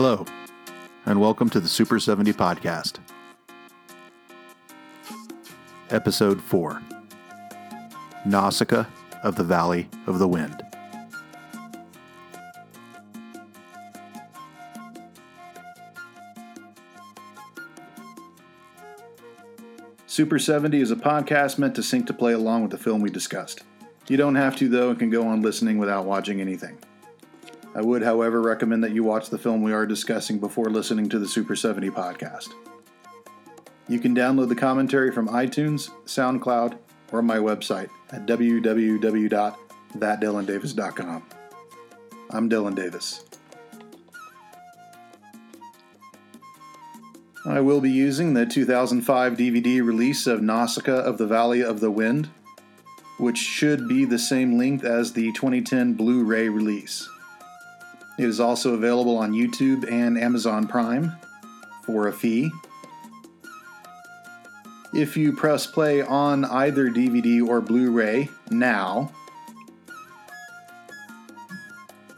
Hello, and welcome to the Super 70 Podcast. Episode 4 Nausicaa of the Valley of the Wind. Super 70 is a podcast meant to sync to play along with the film we discussed. You don't have to, though, and can go on listening without watching anything. I would, however, recommend that you watch the film we are discussing before listening to the Super 70 podcast. You can download the commentary from iTunes, SoundCloud, or my website at www.thatdylandavis.com. I'm Dylan Davis. I will be using the 2005 DVD release of Nausicaa of the Valley of the Wind, which should be the same length as the 2010 Blu ray release. It is also available on YouTube and Amazon Prime for a fee. If you press play on either DVD or Blu ray now,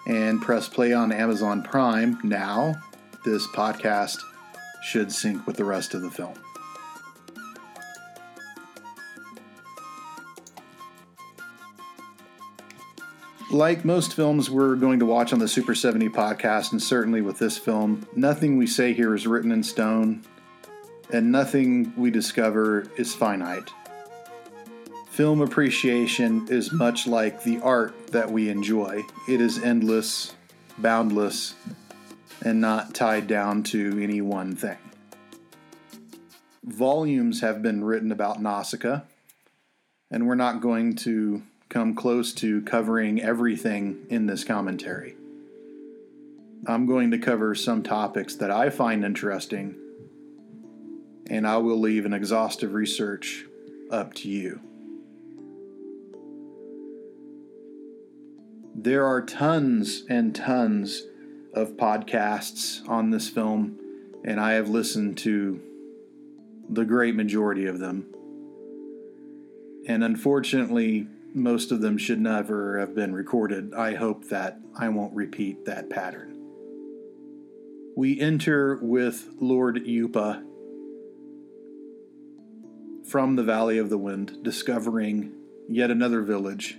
and press play on Amazon Prime now, this podcast should sync with the rest of the film. Like most films we're going to watch on the Super 70 podcast, and certainly with this film, nothing we say here is written in stone, and nothing we discover is finite. Film appreciation is much like the art that we enjoy, it is endless, boundless, and not tied down to any one thing. Volumes have been written about Nausicaa, and we're not going to come close to covering everything in this commentary. I'm going to cover some topics that I find interesting, and I will leave an exhaustive research up to you. There are tons and tons of podcasts on this film, and I have listened to the great majority of them. And unfortunately, most of them should never have been recorded. I hope that I won't repeat that pattern. We enter with Lord Yupa from the Valley of the Wind, discovering yet another village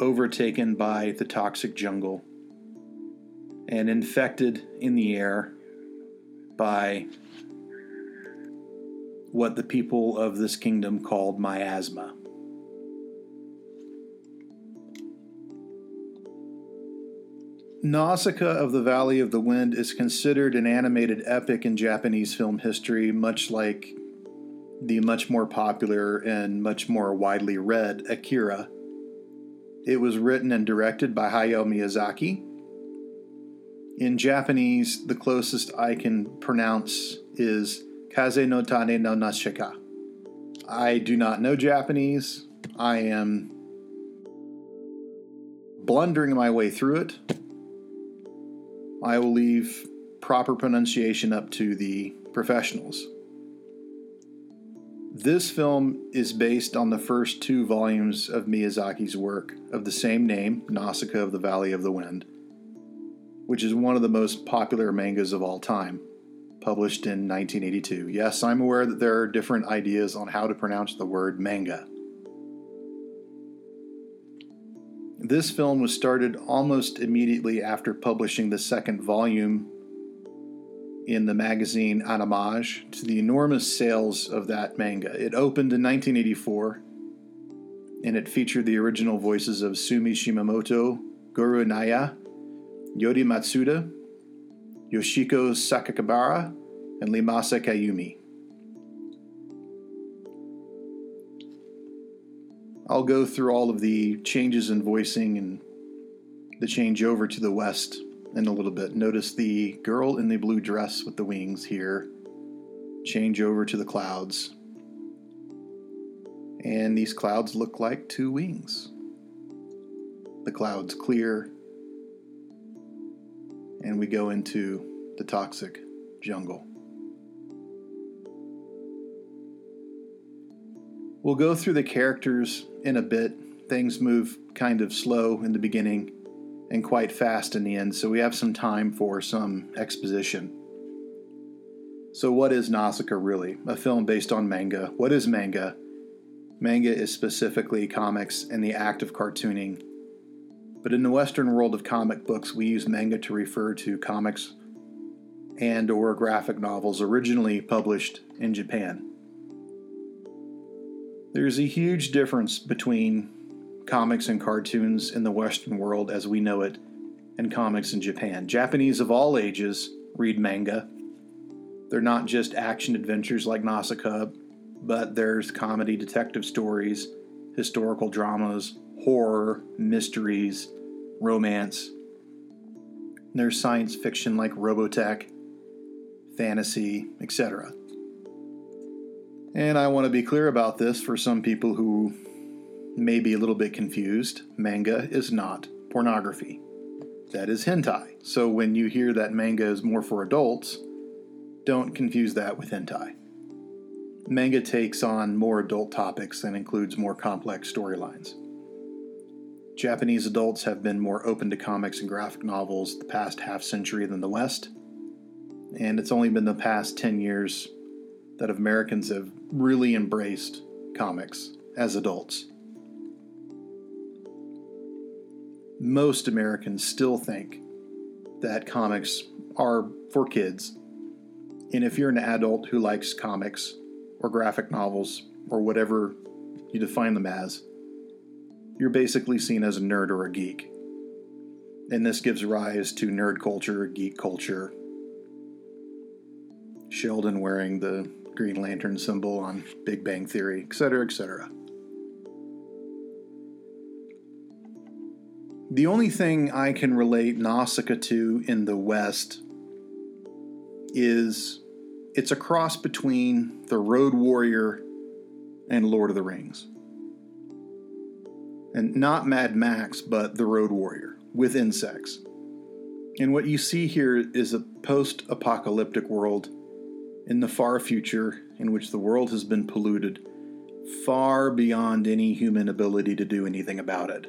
overtaken by the toxic jungle and infected in the air by what the people of this kingdom called miasma. Nausicaa of the Valley of the Wind is considered an animated epic in Japanese film history, much like the much more popular and much more widely read Akira. It was written and directed by Hayao Miyazaki. In Japanese, the closest I can pronounce is Kaze no Tane no Nausicaa. I do not know Japanese. I am blundering my way through it. I will leave proper pronunciation up to the professionals. This film is based on the first two volumes of Miyazaki's work of the same name, Nausicaa of the Valley of the Wind, which is one of the most popular mangas of all time, published in 1982. Yes, I'm aware that there are different ideas on how to pronounce the word manga. This film was started almost immediately after publishing the second volume in the magazine Animage to the enormous sales of that manga. It opened in 1984 and it featured the original voices of Sumi Shimamoto, Goro Naya, Yori Matsuda, Yoshiko Sakakibara, and Iemasa Kayumi. I'll go through all of the changes in voicing and the change over to the west in a little bit. Notice the girl in the blue dress with the wings here. Change over to the clouds. And these clouds look like two wings. The clouds clear, and we go into the toxic jungle. We'll go through the characters in a bit. Things move kind of slow in the beginning, and quite fast in the end, so we have some time for some exposition. So, what is Nausicaa really? A film based on manga. What is manga? Manga is specifically comics and the act of cartooning. But in the Western world of comic books, we use manga to refer to comics and or graphic novels originally published in Japan. There's a huge difference between comics and cartoons in the Western world as we know it and comics in Japan. Japanese of all ages read manga. They're not just action adventures like Nausicaa, but there's comedy detective stories, historical dramas, horror, mysteries, romance. There's science fiction like Robotech, fantasy, etc. And I want to be clear about this for some people who may be a little bit confused. Manga is not pornography. That is hentai. So when you hear that manga is more for adults, don't confuse that with hentai. Manga takes on more adult topics and includes more complex storylines. Japanese adults have been more open to comics and graphic novels the past half century than the West, and it's only been the past 10 years that Americans have really embraced comics as adults. Most Americans still think that comics are for kids. And if you're an adult who likes comics or graphic novels or whatever you define them as, you're basically seen as a nerd or a geek. And this gives rise to nerd culture, geek culture. Sheldon wearing the Green Lantern symbol on Big Bang Theory, etc., etc. The only thing I can relate Nausicaa to in the West is it's a cross between the Road Warrior and Lord of the Rings. And not Mad Max, but the Road Warrior with insects. And what you see here is a post apocalyptic world in the far future in which the world has been polluted far beyond any human ability to do anything about it.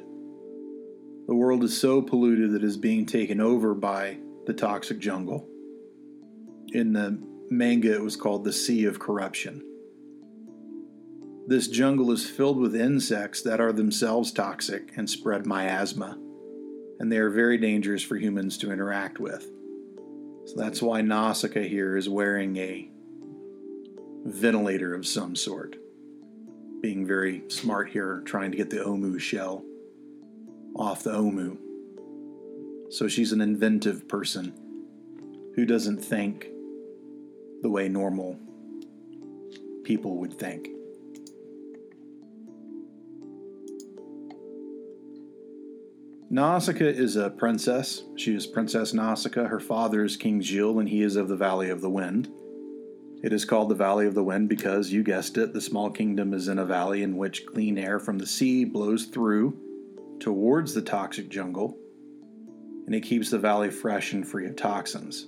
The world is so polluted that it is being taken over by the toxic jungle. In the manga, it was called the Sea of Corruption. This jungle is filled with insects that are themselves toxic and spread miasma, and they are very dangerous for humans to interact with. So that's why Nausicaa here is wearing a ventilator of some sort. Being very smart here, trying to get the Omu shell off the Omu. So she's an inventive person who doesn't think the way normal people would think. Nausicaa is a princess. She is Princess Nausicaa. Her father is King Jil, and he is of the Valley of the Wind. It is called the Valley of the Wind because, you guessed it, the small kingdom is in a valley in which clean air from the sea blows through towards the toxic jungle, and it keeps the valley fresh and free of toxins.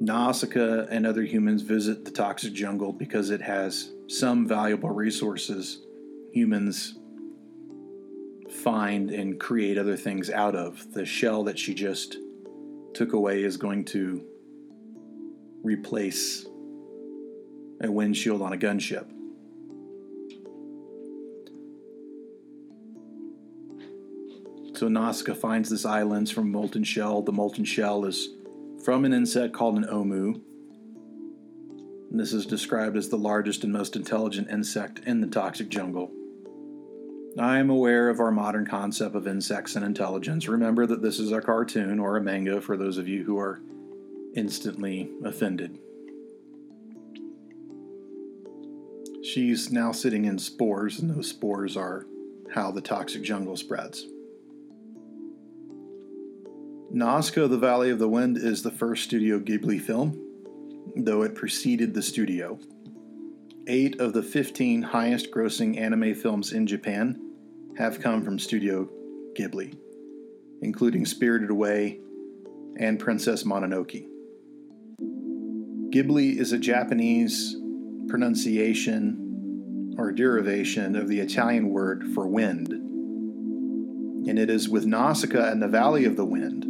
Nausicaa and other humans visit the toxic jungle because it has some valuable resources humans find and create other things out of. The shell that she just took away is going to replace a windshield on a gunship. So Nausicaa finds this lens from molten shell. The molten shell is from an insect called an omu. And this is described as the largest and most intelligent insect in the toxic jungle. I am aware of our modern concept of insects and intelligence. Remember that this is a cartoon or a manga for those of you who are instantly offended. She's now sitting in spores, and those spores are how the toxic jungle spreads. Nausicaa, the Valley of the Wind is the first Studio Ghibli film, though it preceded the studio. Eight of the 15 highest grossing anime films in Japan have come from Studio Ghibli, including Spirited Away and Princess Mononoke. Ghibli is a Japanese pronunciation or derivation of the Italian word for wind. And it is with Nausicaa and the Valley of the Wind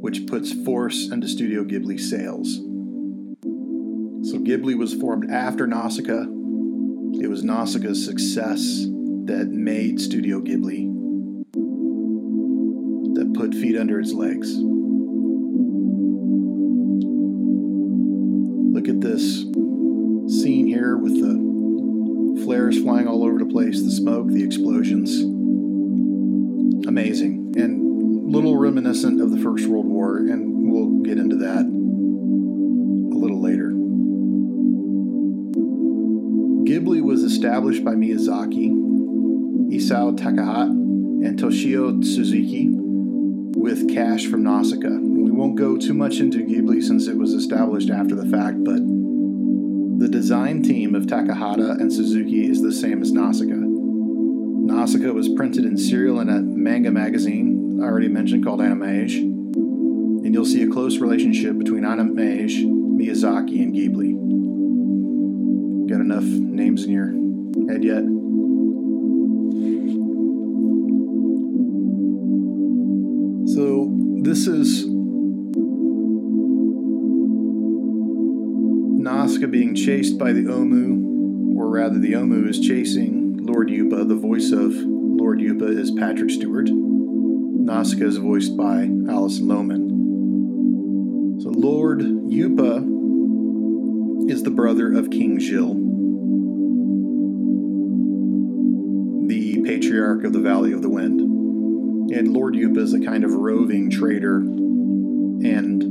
which puts force into Studio Ghibli's sails. So Ghibli was formed after Nausicaa. It was Nausicaa's success that made Studio Ghibli, that put feet under its legs. Look at this scene here with the flares flying all over the place, the smoke, the explosions. Amazing. And little reminiscent of the First World War, and we'll get into that established by Miyazaki, Isao Takahata, and Toshio Suzuki with cash from Nausicaa. We won't go too much into Ghibli since it was established after the fact, but the design team of Takahata and Suzuki is the same as Nausicaa. Nausicaa was printed in serial in a manga magazine I already mentioned called Animage, and you'll see a close relationship between Animage, Miyazaki, and Ghibli. Got enough names in your head yet? So, this is Nausicaa being chased by the Omu, or rather, the Omu is chasing Lord Yupa. The voice of Lord Yupa is Patrick Stewart. Nausicaa is voiced by Alison Lohman. So, Lord Yupa is the brother of King Jil, patriarch of the Valley of the Wind. And Lord Yupa is a kind of roving trader and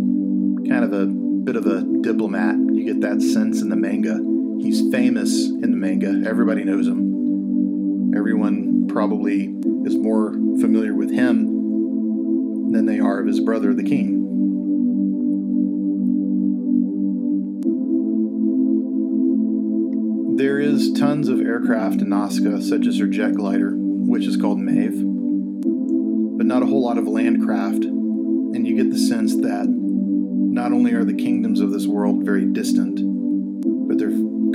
kind of a bit of a diplomat. You get that sense in the manga. He's famous in the manga, everybody knows him. Everyone probably is more familiar with him than they are of his brother, the king. There is tons of aircraft in Nausicaa, such as her jet glider, which is called Mehve, but not a whole lot of landcraft, and you get the sense that not only are the kingdoms of this world very distant, but they're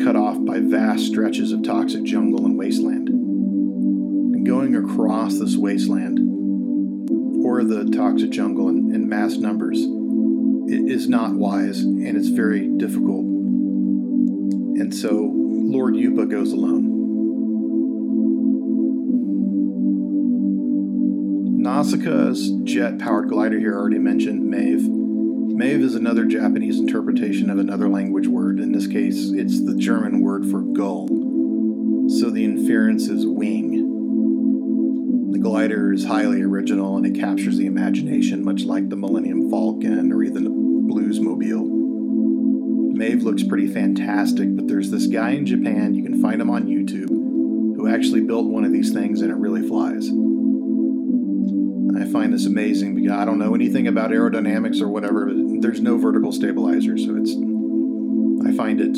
cut off by vast stretches of toxic jungle and wasteland. And going across this wasteland or the toxic jungle in, in mass numbers is not wise and it's very difficult. And so Lord Yupa goes alone. Nausicaa's jet powered glider here already mentioned, Mehve. Mehve is another Japanese interpretation of another language word. In this case, it's the German word for gull. So the inference is wing. The glider is highly original and it captures the imagination, much like the Millennium Falcon or even the Bluesmobile. Mehve looks pretty fantastic, but there's this guy in Japan, you can find him on YouTube, who actually built one of these things and it really flies. Find this amazing because I don't know anything about aerodynamics or whatever, but there's no vertical stabilizer, so it's. I find it.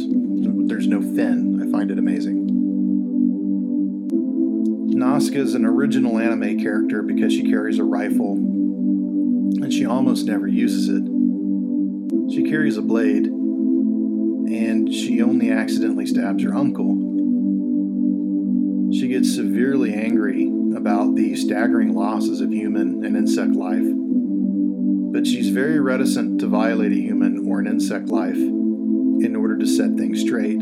There's no fin. I find it amazing. Nausicaa is an original anime character because she carries a rifle and she almost never uses it. She carries a blade and she only accidentally stabs her uncle. She gets severely angry about the staggering losses of human and insect life, but she's very reticent to violate a human or an insect life in order to set things straight.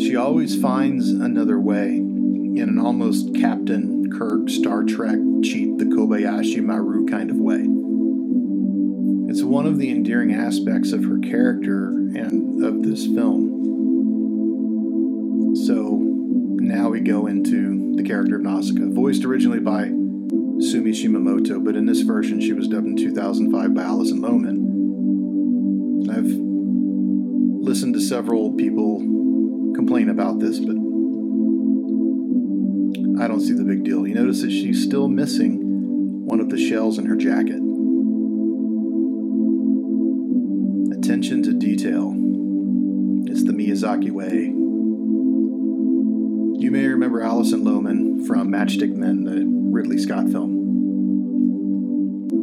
She always finds another way in an almost Captain Kirk Star Trek cheat the Kobayashi Maru kind of way. It's one of the endearing aspects of her character and of this film. So now we go into character of Nausicaa, voiced originally by Sumi Shimamoto, but in this version she was dubbed in 2005 by Alison Lohman. I've listened to several people complain about this, but I don't see the big deal. You notice that she's still missing one of the shells in her jacket. Attention to detail. It's the Miyazaki way. You may remember Alison Lohman from Matchstick Men, the Ridley Scott film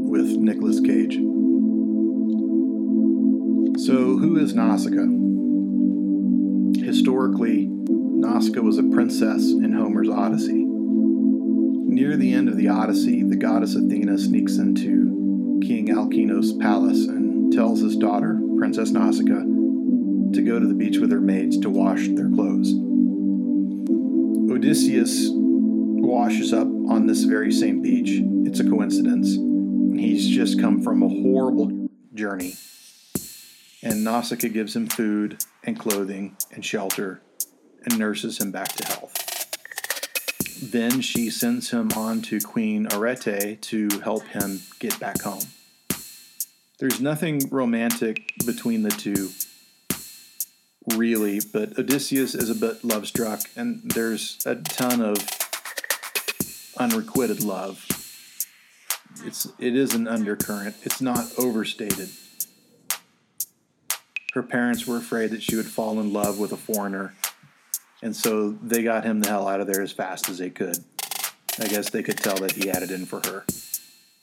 with Nicolas Cage. So, who is Nausicaa? Historically, Nausicaa was a princess in Homer's Odyssey. Near the end of the Odyssey, the goddess Athena sneaks into King Alkino's palace and tells his daughter, Princess Nausicaa, to go to the beach with her maids to wash their clothes. Odysseus washes up on this very same beach. It's a coincidence. He's just come from a horrible journey. And Nausicaa gives him food and clothing and shelter and nurses him back to health. Then she sends him on to Queen Arete to help him get back home. There's nothing romantic between the two, really, but Odysseus is a bit love struck, and there's a ton of unrequited love. It's it is an undercurrent. It's not overstated. Her parents were afraid that she would fall in love with a foreigner, and so they got him the hell out of there as fast as they could. I guess they could tell that he had it in for her.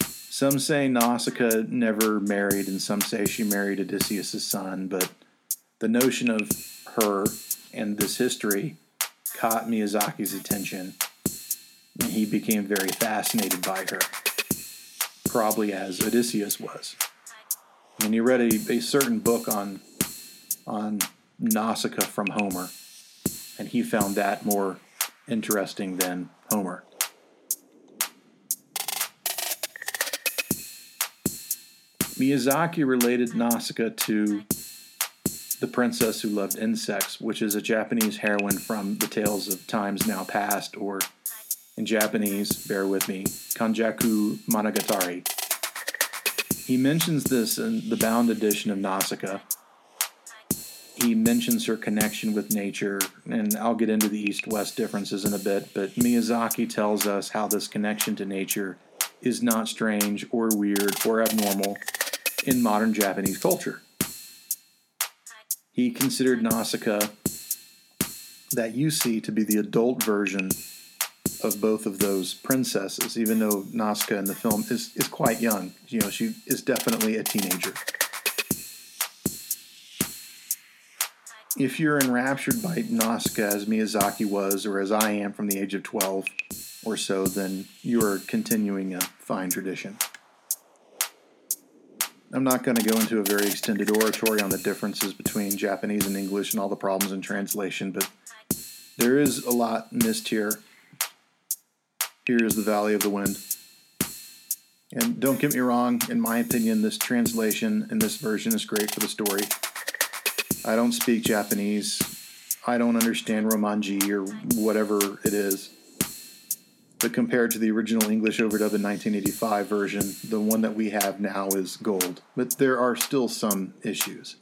Some say Nausicaa never married, and some say she married Odysseus' son, but the notion of her and this history caught Miyazaki's attention and he became very fascinated by her, probably as Odysseus was. And he read a, a certain book on on Nausicaa from Homer, and he found that more interesting than Homer. Miyazaki related Nausicaa to the princess who loved insects, which is a Japanese heroine from the tales of times now past, or in Japanese, bear with me, Konjaku Monogatari. He mentions this in the bound edition of Nausicaa. He mentions her connection with nature, and I'll get into the east west differences in a bit, but Miyazaki tells us how this connection to nature is not strange or weird or abnormal in modern Japanese culture. He considered Nausicaa that you see to be the adult version of both of those princesses, even though Nausicaa in the film is, is quite young. You know, she is definitely a teenager. If you're enraptured by Nausicaa as Miyazaki was, or as I am from the age of 12 or so, then you are continuing a fine tradition. I'm not going to go into a very extended oratory on the differences between Japanese and English and all the problems in translation, but there is a lot missed here here is the Valley of the Wind. And don't get me wrong, in my opinion, this translation in this version is great for the story. I don't speak Japanese. I don't understand Romanji or whatever it is. But compared to the original English overdub in 1985 version, the one that we have now is gold. But there are still some issues.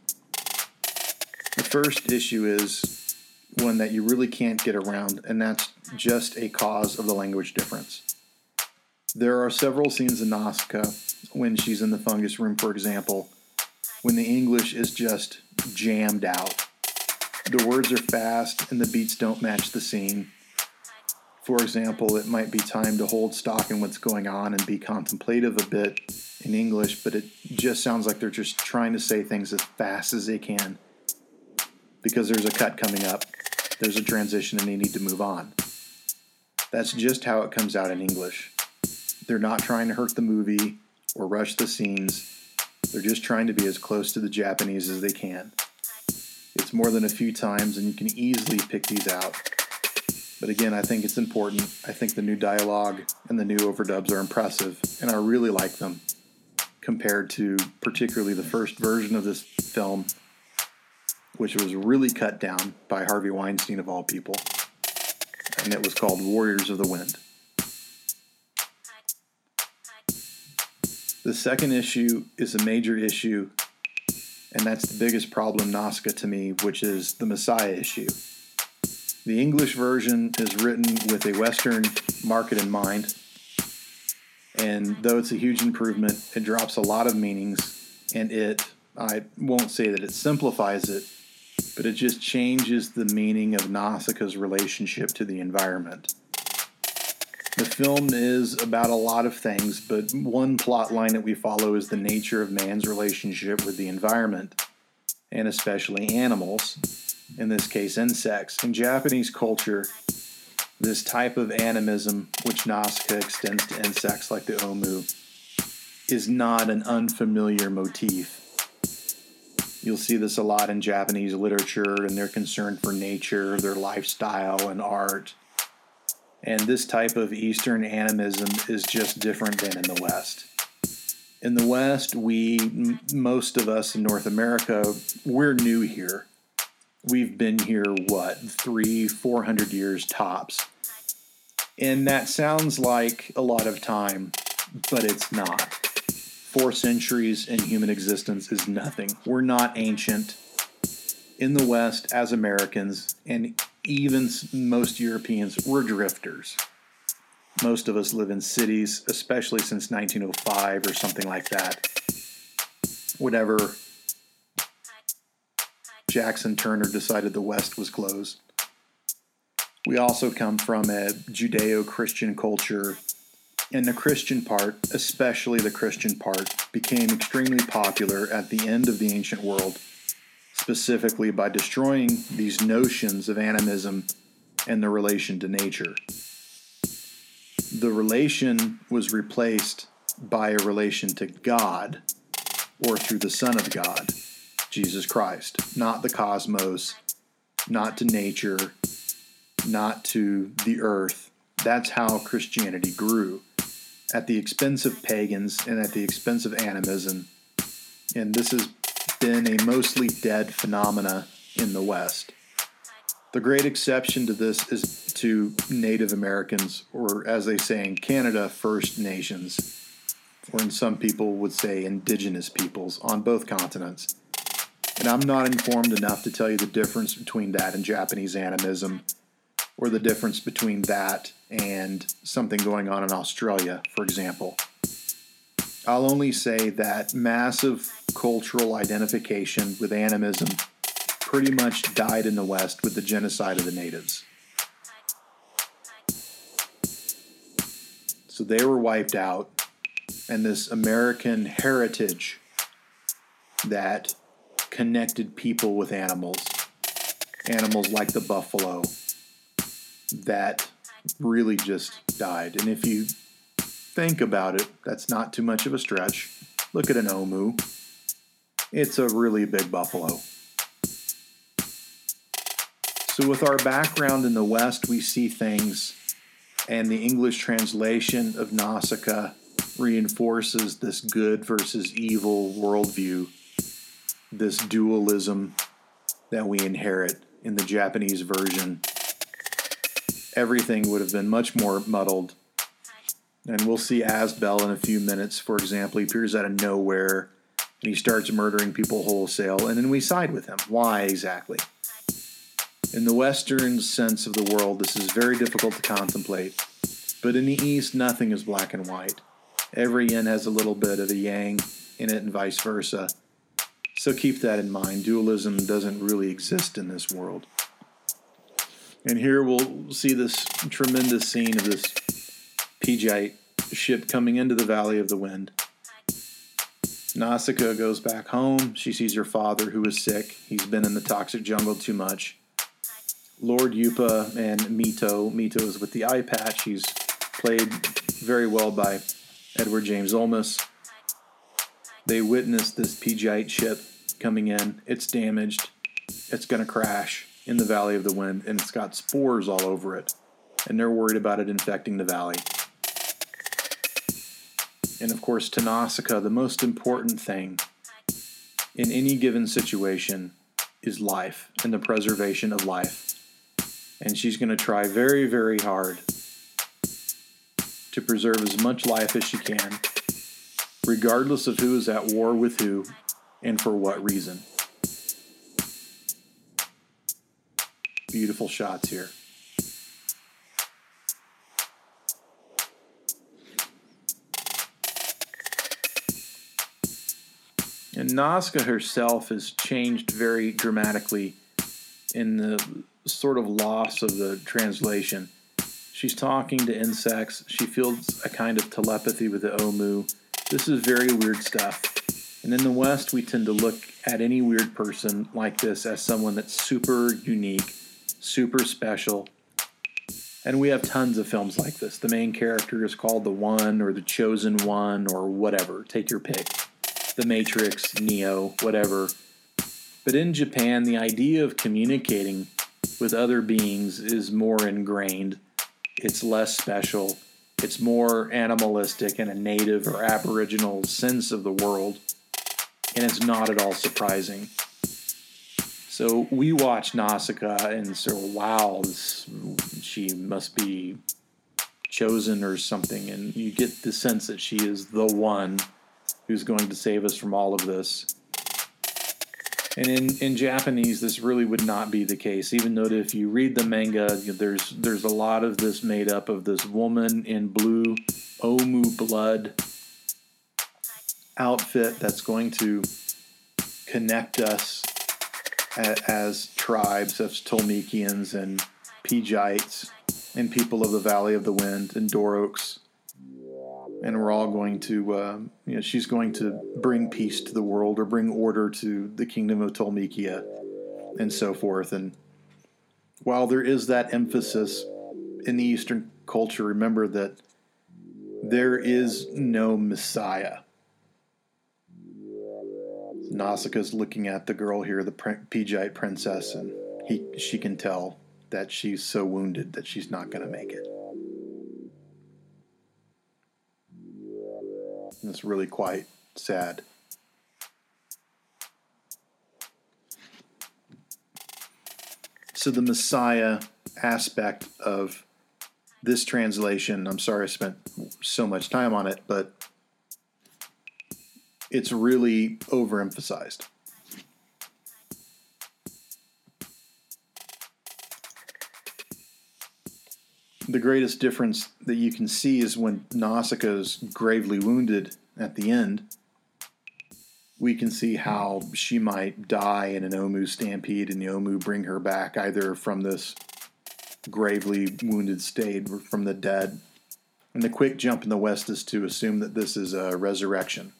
The first issue is one that you really can't get around, and that's just a cause of the language difference. There are several scenes in Nausicaa when she's in the fungus room, for example, when the English is just jammed out. The words are fast and the beats don't match the scene. For example, it might be time to hold stock in what's going on and be contemplative a bit in English, but it just sounds like they're just trying to say things as fast as they can because there's a cut coming up, there's a transition, and they need to move on. That's just how it comes out in English. They're not trying to hurt the movie or rush the scenes. They're just trying to be as close to the Japanese as they can. It's more than a few times, and you can easily pick these out. But again, I think it's important. I think the new dialogue and the new overdubs are impressive, and I really like them compared to particularly the first version of this film which was really cut down by Harvey Weinstein, of all people. And it was called Warriors of the Wind. The second issue is a major issue, and that's the biggest problem Nausicaa to me, which is the Messiah issue. The English version is written with a Western market in mind, and though it's a huge improvement, it drops a lot of meanings, and it, I won't say that it simplifies it, but it just changes the meaning of Nausicaa's relationship to the environment. The film is about a lot of things, but one plot line that we follow is the nature of man's relationship with the environment, and especially animals, in this case, insects. In Japanese culture, This type of animism, which Nausicaa extends to insects like the omu, is not an unfamiliar motif. You'll see this a lot in Japanese literature and their concern for nature, their lifestyle, and art. And this type of Eastern animism is just different than in the West. In the West, we, most of us in North America, we're new here. We've been here, what, three, four hundred years tops. And that sounds like a lot of time, but it's not. Four centuries in human existence is nothing. We're not ancient. In the West, as Americans, and even most Europeans, we're drifters. Most of us live in cities, especially since 1905 or something like that. Whatever Jackson Turner decided the West was closed. We also come from a Judeo Christian culture, and the Christian part, especially the Christian part, became extremely popular at the end of the ancient world, specifically by destroying these notions of animism and the relation to nature the relation was replaced by a relation to God or through the Son of God, Jesus Christ, not the cosmos, not to nature, not to the earth. That's how Christianity grew at the expense of pagans and at the expense of animism. And this has been a mostly dead phenomena in the West. The great exception to this is to Native Americans, or as they say in Canada, First Nations, or in some people would say Indigenous peoples on both continents. And I'm not informed enough to tell you the difference between that and Japanese animism, or the difference between that and something going on in Australia, for example. I'll only say that massive cultural identification with animism pretty much died in the West with the genocide of the natives. So they were wiped out, and this American heritage that connected people with animals, animals like the buffalo, that really just died. And if you think about it, that's not too much of a stretch. Look at an omu. It's a really big buffalo. So, with our background in the West, we see things, and the English translation of Nausicaa reinforces this good versus evil worldview, this dualism that we inherit in the Japanese version. Everything would have been much more muddled. And we'll see Asbel in a few minutes, for example. He appears out of nowhere and he starts murdering people wholesale, and then we side with him. Why exactly? In the Western sense of the world, this is very difficult to contemplate. But in the East, nothing is black and white. Every yin has a little bit of a yang in it, and vice versa. So keep that in mind. Dualism doesn't really exist in this world. And here we'll see this tremendous scene of this Pejite ship coming into the Valley of the Wind. Nausicaa goes back home. She sees her father, who is sick. He's been in the toxic jungle too much. Lord Yupa and Mito. Mito is with the eye patch. He's played very well by Edward James Olmos. They witness this Pejite ship coming in. It's damaged. It's going to crash in the Valley of the Wind, and it's got spores all over it. And they're worried about it infecting the valley. And of course, to Nausicaa, the most important thing in any given situation is life and the preservation of life and she's going to try very, very hard to preserve as much life as she can, regardless of who is at war with who and for what reason. Beautiful shots here. And Nausicaa herself has changed very dramatically in the sort of loss of the translation. She's talking to insects. She feels a kind of telepathy with the Omu. This is very weird stuff. And in the West, we tend to look at any weird person like this as someone that's super unique, super special, And we have tons of films like this. The main character is called the One or the Chosen One or whatever. Take your pick. The Matrix, Neo, whatever. But in Japan, the idea of communicating with other beings is more ingrained. It's less special. It's more animalistic in a native or aboriginal sense of the world. And it's not at all surprising. So we watch Nausicaa and so wow, this, she must be chosen or something, and you get the sense that she is the one who's going to save us from all of this. And in, in Japanese, this really would not be the case. Even though if you read the manga, there's there's a lot of this made up of this woman in blue Omu blood outfit that's going to connect us as tribes of Tolmekians and Pejites and people of the Valley of the Wind and Doroks. And we're all going to, uh, you know, she's going to bring peace to the world or bring order to the kingdom of Tolmekia and so forth. And while there is that emphasis in the Eastern culture, remember that there is no Messiah. Nausicaa's looking at the girl here, the Pejite princess, and he she can tell that she's so wounded that she's not going to make it. And it's really quite sad. So the Messiah aspect of this translation, I'm sorry I spent so much time on it, but it's really overemphasized. The greatest difference that you can see is when Nausicaa's gravely wounded at the end. We can see how she might die in an Omu stampede, and the Omu bring her back either from this gravely wounded state or from the dead. And the quick jump in the West is to assume that this is a resurrection.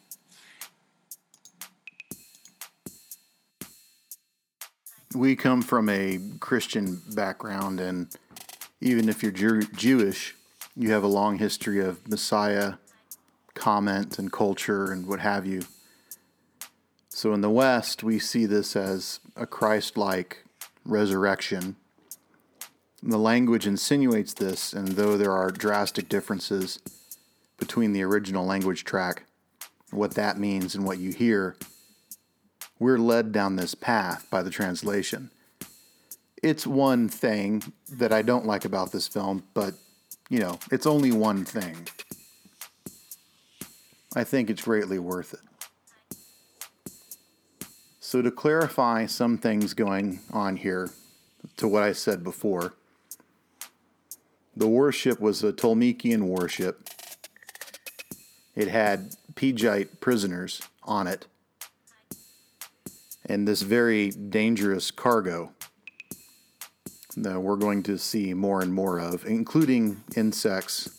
we come from a Christian background, and even if you're Jew- Jewish, you have a long history of Messiah comment and culture and what have you. So in the West, we see this as a Christ like resurrection. The language insinuates this, and though there are drastic differences between the original language track, what that means and what you hear, we're led down this path by the translation. It's one thing that I don't like about this film, but, you know, it's only one thing. I think it's greatly worth it. So, to clarify some things going on here to what I said before, the warship was a Tolmekian warship. It had Pejite prisoners on it and this very dangerous cargo that we're going to see more and more of, including insects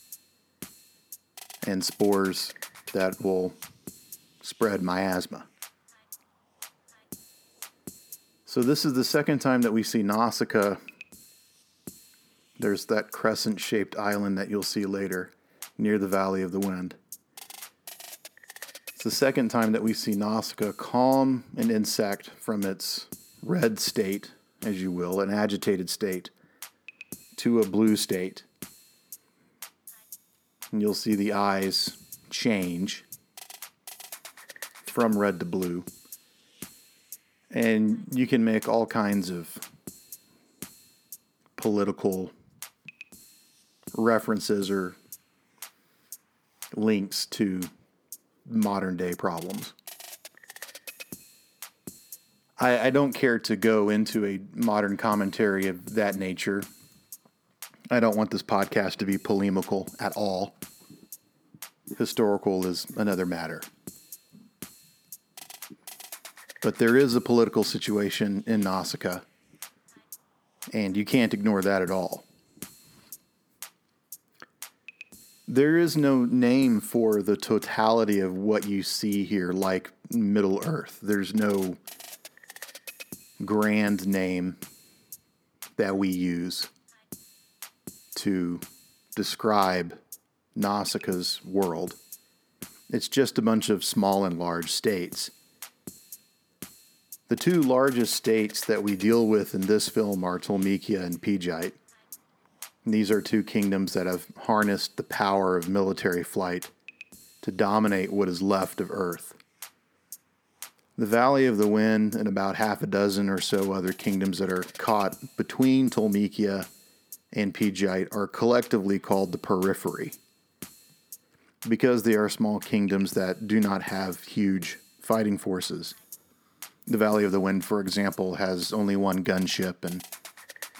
and spores that will spread miasma. So, this is the second time that we see Nausicaa. There's that crescent shaped island that you'll see later near the Valley of the Wind. It's the second time that we see Nausicaa calm an insect from its red state, as you will, an agitated state, to a blue state. And you'll see the eyes change from red to blue. And you can make all kinds of political references or links to modern day problems. I, I don't care to go into a modern commentary of that nature. I don't want this podcast to be polemical at all. Historical is another matter. But there is a political situation in Nausicaa, and you can't ignore that at all. there is no name for the totality of what you see here, like Middle Earth. There's no grand name that we use to describe Nausicaa's world. It's just a bunch of small and large states. The two largest states that we deal with in this film are Tolmekia and Pejite. These are two kingdoms that have harnessed the power of military flight to dominate what is left of Earth. The Valley of the Wind and about half a dozen or so other kingdoms that are caught between Tolmekia and Pejite are collectively called the Periphery because they are small kingdoms that do not have huge fighting forces. The Valley of the Wind, for example, has only one gunship, and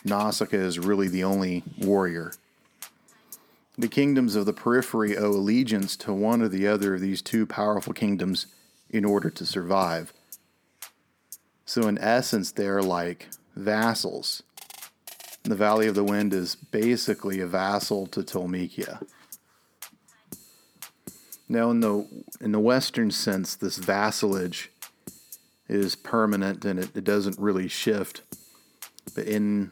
Nausicaa is really the only warrior. The kingdoms of the periphery owe allegiance to one or the other of these two powerful kingdoms in order to survive. So, in essence, they're like vassals. The Valley of the Wind is basically a vassal to Tolmekia. Now, in the in the Western sense, this vassalage is permanent and it, it doesn't really shift. But in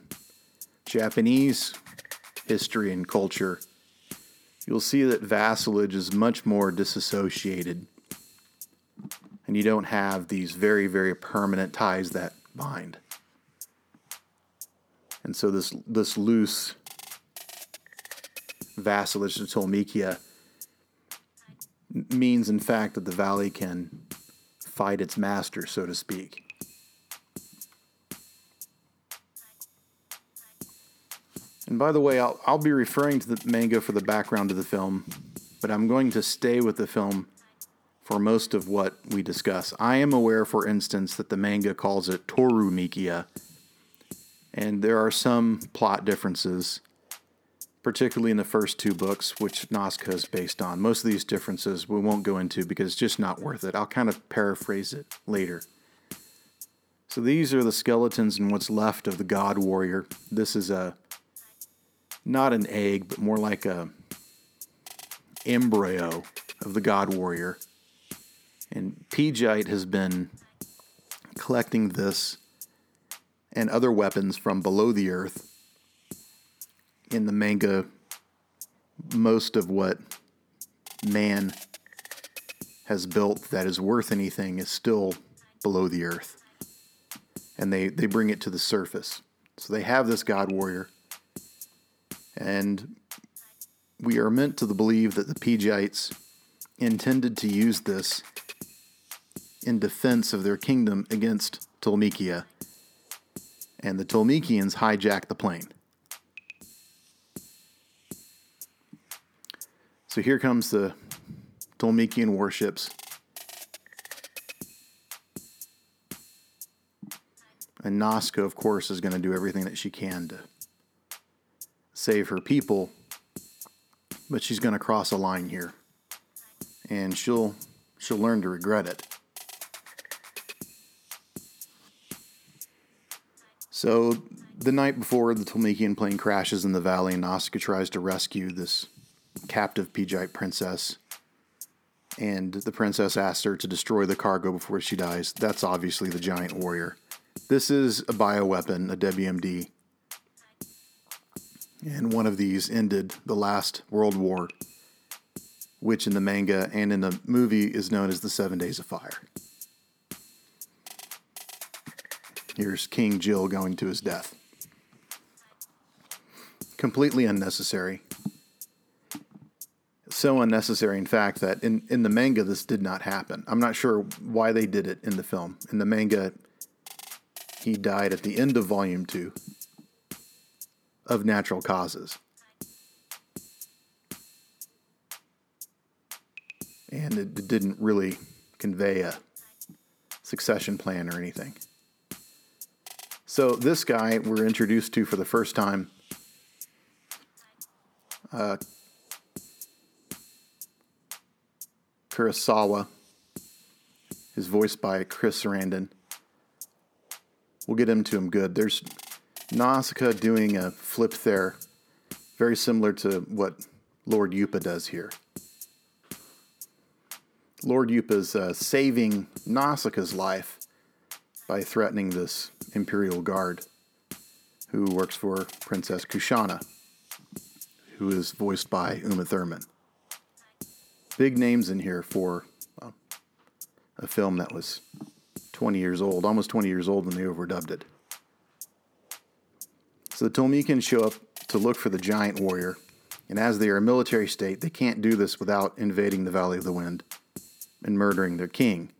Japanese history and culture, you'll see that vassalage is much more disassociated. And you don't have these very, very permanent ties that bind. And so this this loose vassalage to Tolmekia means in fact that the valley can fight its master, so to speak. And by the way, I'll, I'll be referring to the manga for the background of the film, but I'm going to stay with the film for most of what we discuss. I am aware, for instance, that the manga calls it Toru Mikia, and there are some plot differences particularly in the first two books, which Nausicaa is based on. Most of these differences we won't go into because it's just not worth it. I'll kind of paraphrase it later. So these are the skeletons and what's left of the god warrior. This is a not an egg, but more like a embryo of the god warrior. And Pejite has been collecting this and other weapons from below the earth in the manga, most of what man has built that is worth anything is still below the earth. And they, they bring it to the surface. So they have this God warrior. And we are meant to believe that the Pejites intended to use this in defense of their kingdom against Tolmekia. And the Tolmekians hijacked the plane. So here comes the Tolmekian warships. And Nausicaa, of course, is going to do everything that she can to save her people. But she's going to cross a line here. And she'll she'll learn to regret it. So the night before the Tolmekian plane crashes in the valley, Nausicaa tries to rescue this captive Pejite princess, and the princess asks her to destroy the cargo before she dies. That's obviously the giant warrior. This is a bioweapon, a WMD, and one of these ended the last World War, which in the manga and in the movie is known as the Seven Days of Fire. Here's King Jihl going to his death. Completely unnecessary so unnecessary, in fact, that in, in the manga, this did not happen. I'm not sure why they did it in the film. In the manga, he died at the end of volume two of natural causes. And it, it didn't really convey a succession plan or anything. So, this guy we're introduced to for the first time. Uh, Kurotowa is voiced by Chris Sarandon. We'll get into him good. There's Nausicaa doing a flip there, very similar to what Lord Yupa does here. Lord Yupa's uh, saving Nausicaa's life by threatening this Imperial Guard who works for Princess Kushana. who is voiced by Uma Thurman. Big names in here for uh, a film that was 20 years old, almost 20 years old when they overdubbed it. So the Tolmekians show up to look for the giant warrior, and as they are a military state, they can't do this without invading the Valley of the Wind and murdering their king.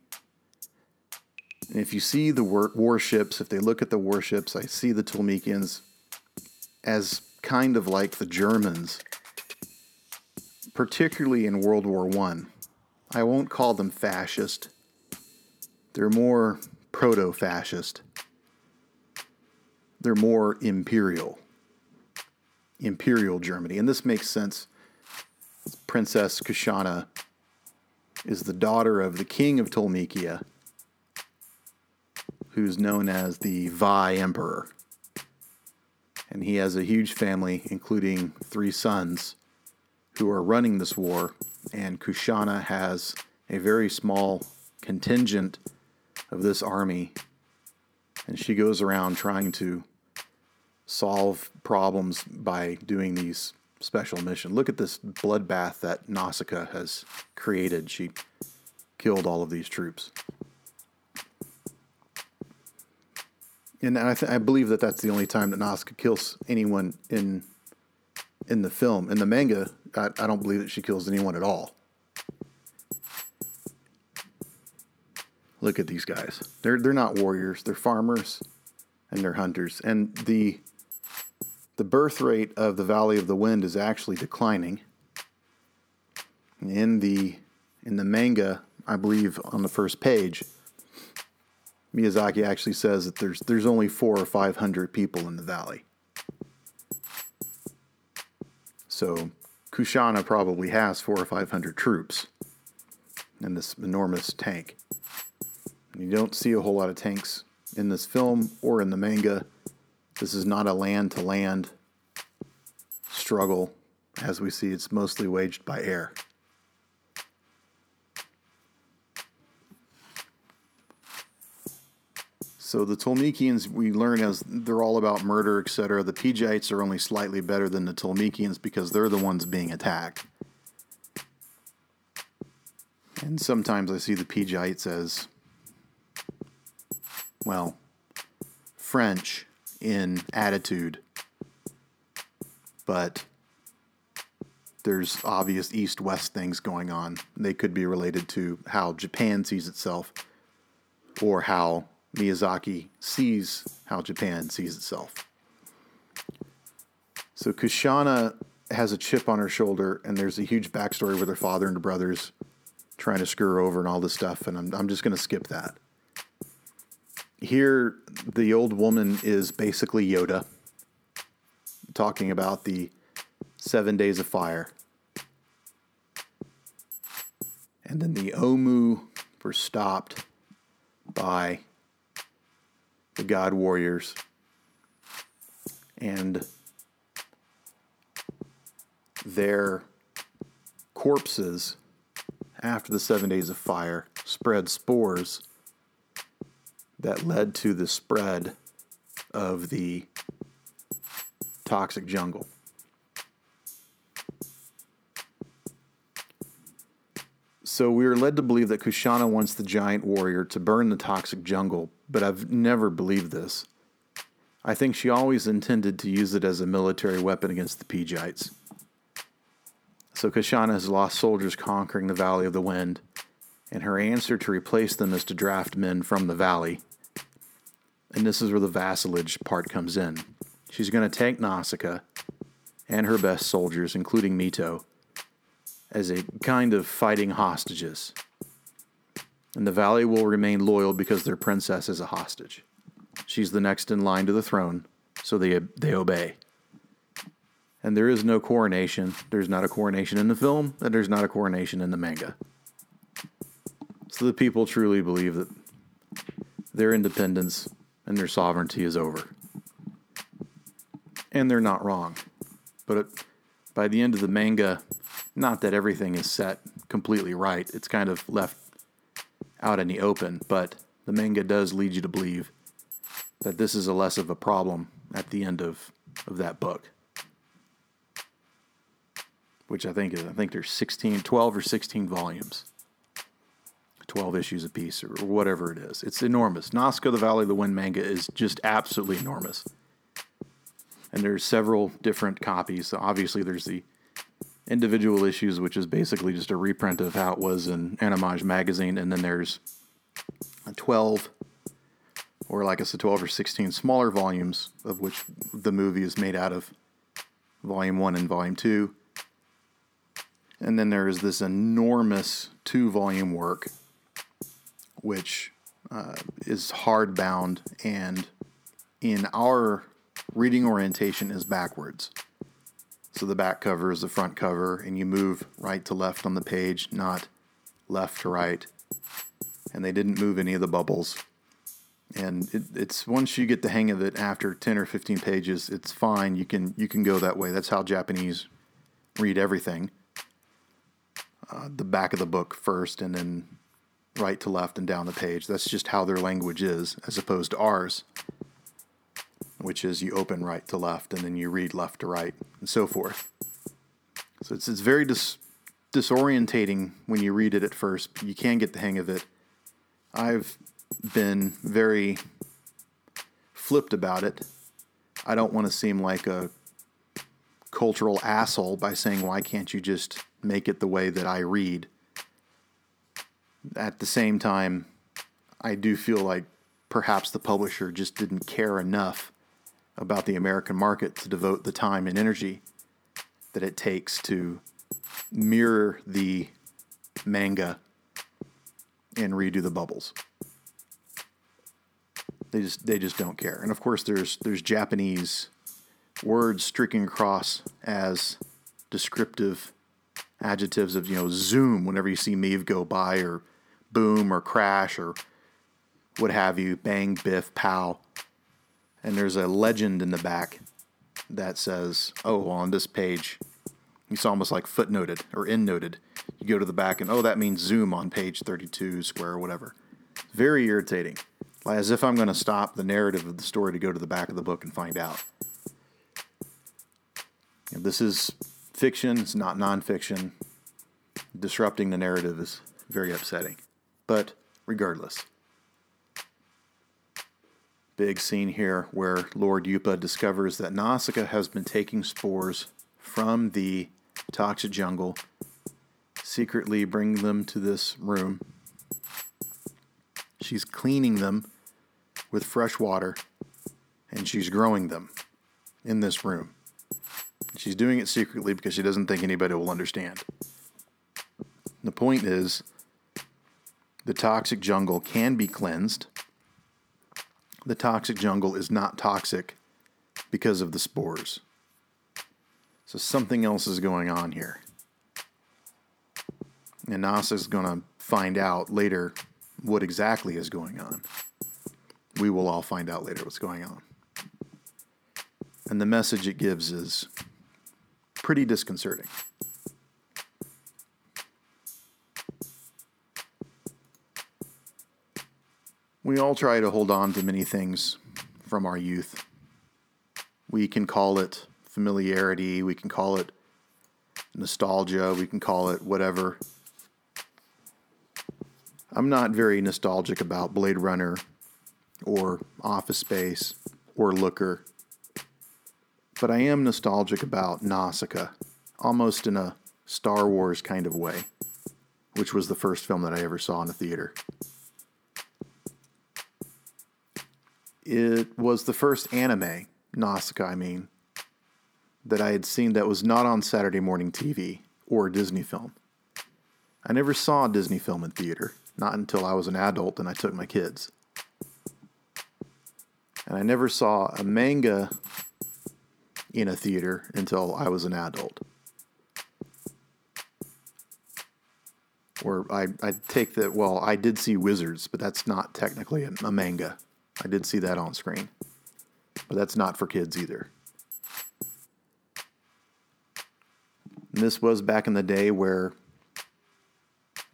If you see the war- warships, if they look at the warships, I see the Tolmekians as kind of like the Germans, particularly in World War One. I. I won't call them fascist. They're more proto-fascist. They're more imperial. Imperial Germany. And this makes sense. Princess Kushana is the daughter of the king of Tolmekia, who's known as the Vi Emperor and he has a huge family, including three sons, who are running this war. And Kushana has a very small contingent of this army, and she goes around trying to solve problems by doing these special missions. Look at this bloodbath that Nausicaa has created. She killed all of these troops. And I, th- I believe that that's the only time that Nausicaa kills anyone in in the film. In the manga, I, I don't believe that she kills anyone at all. Look at these guys. They're they're not warriors. They're farmers, and they're hunters. And the the birth rate of the Valley of the Wind is actually declining. In the in the manga, I believe on the first page, Miyazaki actually says that there's there's only four or five hundred people in the valley. So Kushana probably has four or five hundred troops in this enormous tank. You don't see a whole lot of tanks in this film or in the manga. This is not a land to land struggle. As we see, it's mostly waged by air. So the Tolmekians, we learn as they're all about murder, etc. The Pejites are only slightly better than the Tolmekians because they're the ones being attacked. And sometimes I see the Pejites as, well, French in attitude, but there's obvious east west things going on. They could be related to how Japan sees itself or how Miyazaki sees how Japan sees itself. So Kushana has a chip on her shoulder, and there's a huge backstory with her father and her brothers trying to screw her over and all this stuff, and I'm, I'm just going to skip that. Here, the old woman is basically Yoda talking about the seven days of fire. And then the Ohmu were stopped by the God Warriors. And their corpses, after the seven days of fire, spread spores that led to the spread of the toxic jungle. So we are led to believe that Kushana wants the giant warrior to burn the toxic jungle, but I've never believed this. I think she always intended to use it as a military weapon against the Pejites. So Kushana has lost soldiers conquering the Valley of the Wind, and her answer to replace them is to draft men from the valley. And this is where the vassalage part comes in. She's going to take Nausicaa and her best soldiers, including Mito, as a kind of fighting hostages. And the valley will remain loyal because their princess is a hostage. She's the next in line to the throne, so they, they obey. And there is no coronation. There's not a coronation in the film, and there's not a coronation in the manga. So the people truly believe that their independence and their sovereignty is over. And they're not wrong. But it, by the end of the manga, not that everything is set completely right, it's kind of left out in the open, but the manga does lead you to believe that this is a less of a problem at the end of, of that book. which I think is I think there's 16, 12 or 16 volumes. 12 issues a piece or whatever it is. It's enormous. Nausicaa the Valley of the Wind manga is just absolutely enormous. And there's several different copies. So obviously there's the individual issues, which is basically just a reprint of how it was in Animage magazine, and then there's a 12 or like I said, 12 or 16 smaller volumes, of which the movie is made out of volume one and volume two. And then there is this enormous two volume work, which uh, is hardbound and in our reading orientation is backwards. So the back cover is the front cover, and you move right to left on the page, not left to right. And they didn't move any of the bubbles. And it, it's once you get the hang of it after 10 or 15 pages it's fine. You can you can go that way. That's how japanese read everything. Uh, the back of the book first and then right to left and down the page. That's just how their language is as opposed to ours which is you open right to left and then you read left to right and so forth so it's, it's very dis- disorientating when you read it at first but you can get the hang of it i've been very flipped about it. I don't want to seem like a cultural asshole by saying, why can't you just make it the way that I read? At the same time, I do feel like perhaps the publisher just didn't care enough about the American market to devote the time and energy that it takes to mirror the manga and redo the bubbles. They just they just don't care. And of course, there's there's Japanese words streaking across as descriptive adjectives of you know zoom whenever you see Mehve go by or boom or crash or what have you, bang, biff, pow. And there's a legend in the back that says, oh, well, on this page, it's almost like footnoted or endnoted. You go to the back and, oh, that means zoom on page 32, square, whatever. Very irritating as if I'm going to stop the narrative of the story to go to the back of the book and find out. this is fiction, it's not nonfiction. Disrupting the narrative is very upsetting. But regardless, big scene here where Lord Yupa discovers that Nausicaa has been taking spores from the toxic jungle, secretly bringing them to this room. She's cleaning them with fresh water and she's growing them in this room. She's doing it secretly because she doesn't think anybody will understand. The point is the toxic jungle can be cleansed. The toxic jungle is not toxic because of the spores. So something else is going on here. And NASA is going to find out later what exactly is going on we will all find out later what's going on. And the message it gives is pretty disconcerting. We all try to hold on to many things from our youth. We can call it familiarity, we can call it nostalgia, we can call it whatever. I'm not very nostalgic about Blade Runner or Office Space or Looker. But I am nostalgic about Nausicaa, almost in a Star Wars kind of way, which was the first film that I ever saw in a theater. It was the first anime, Nausicaa, I mean, that I had seen that was not on Saturday morning TV or a Disney film. I never saw a Disney film in theater, not until I was an adult and I took my kids and I never saw a manga in a theater until I was an adult. Or I, I take that, well, I did see Wizards, but that's not technically a, a manga. I did see that on screen. But that's not for kids either. And this was back in the day where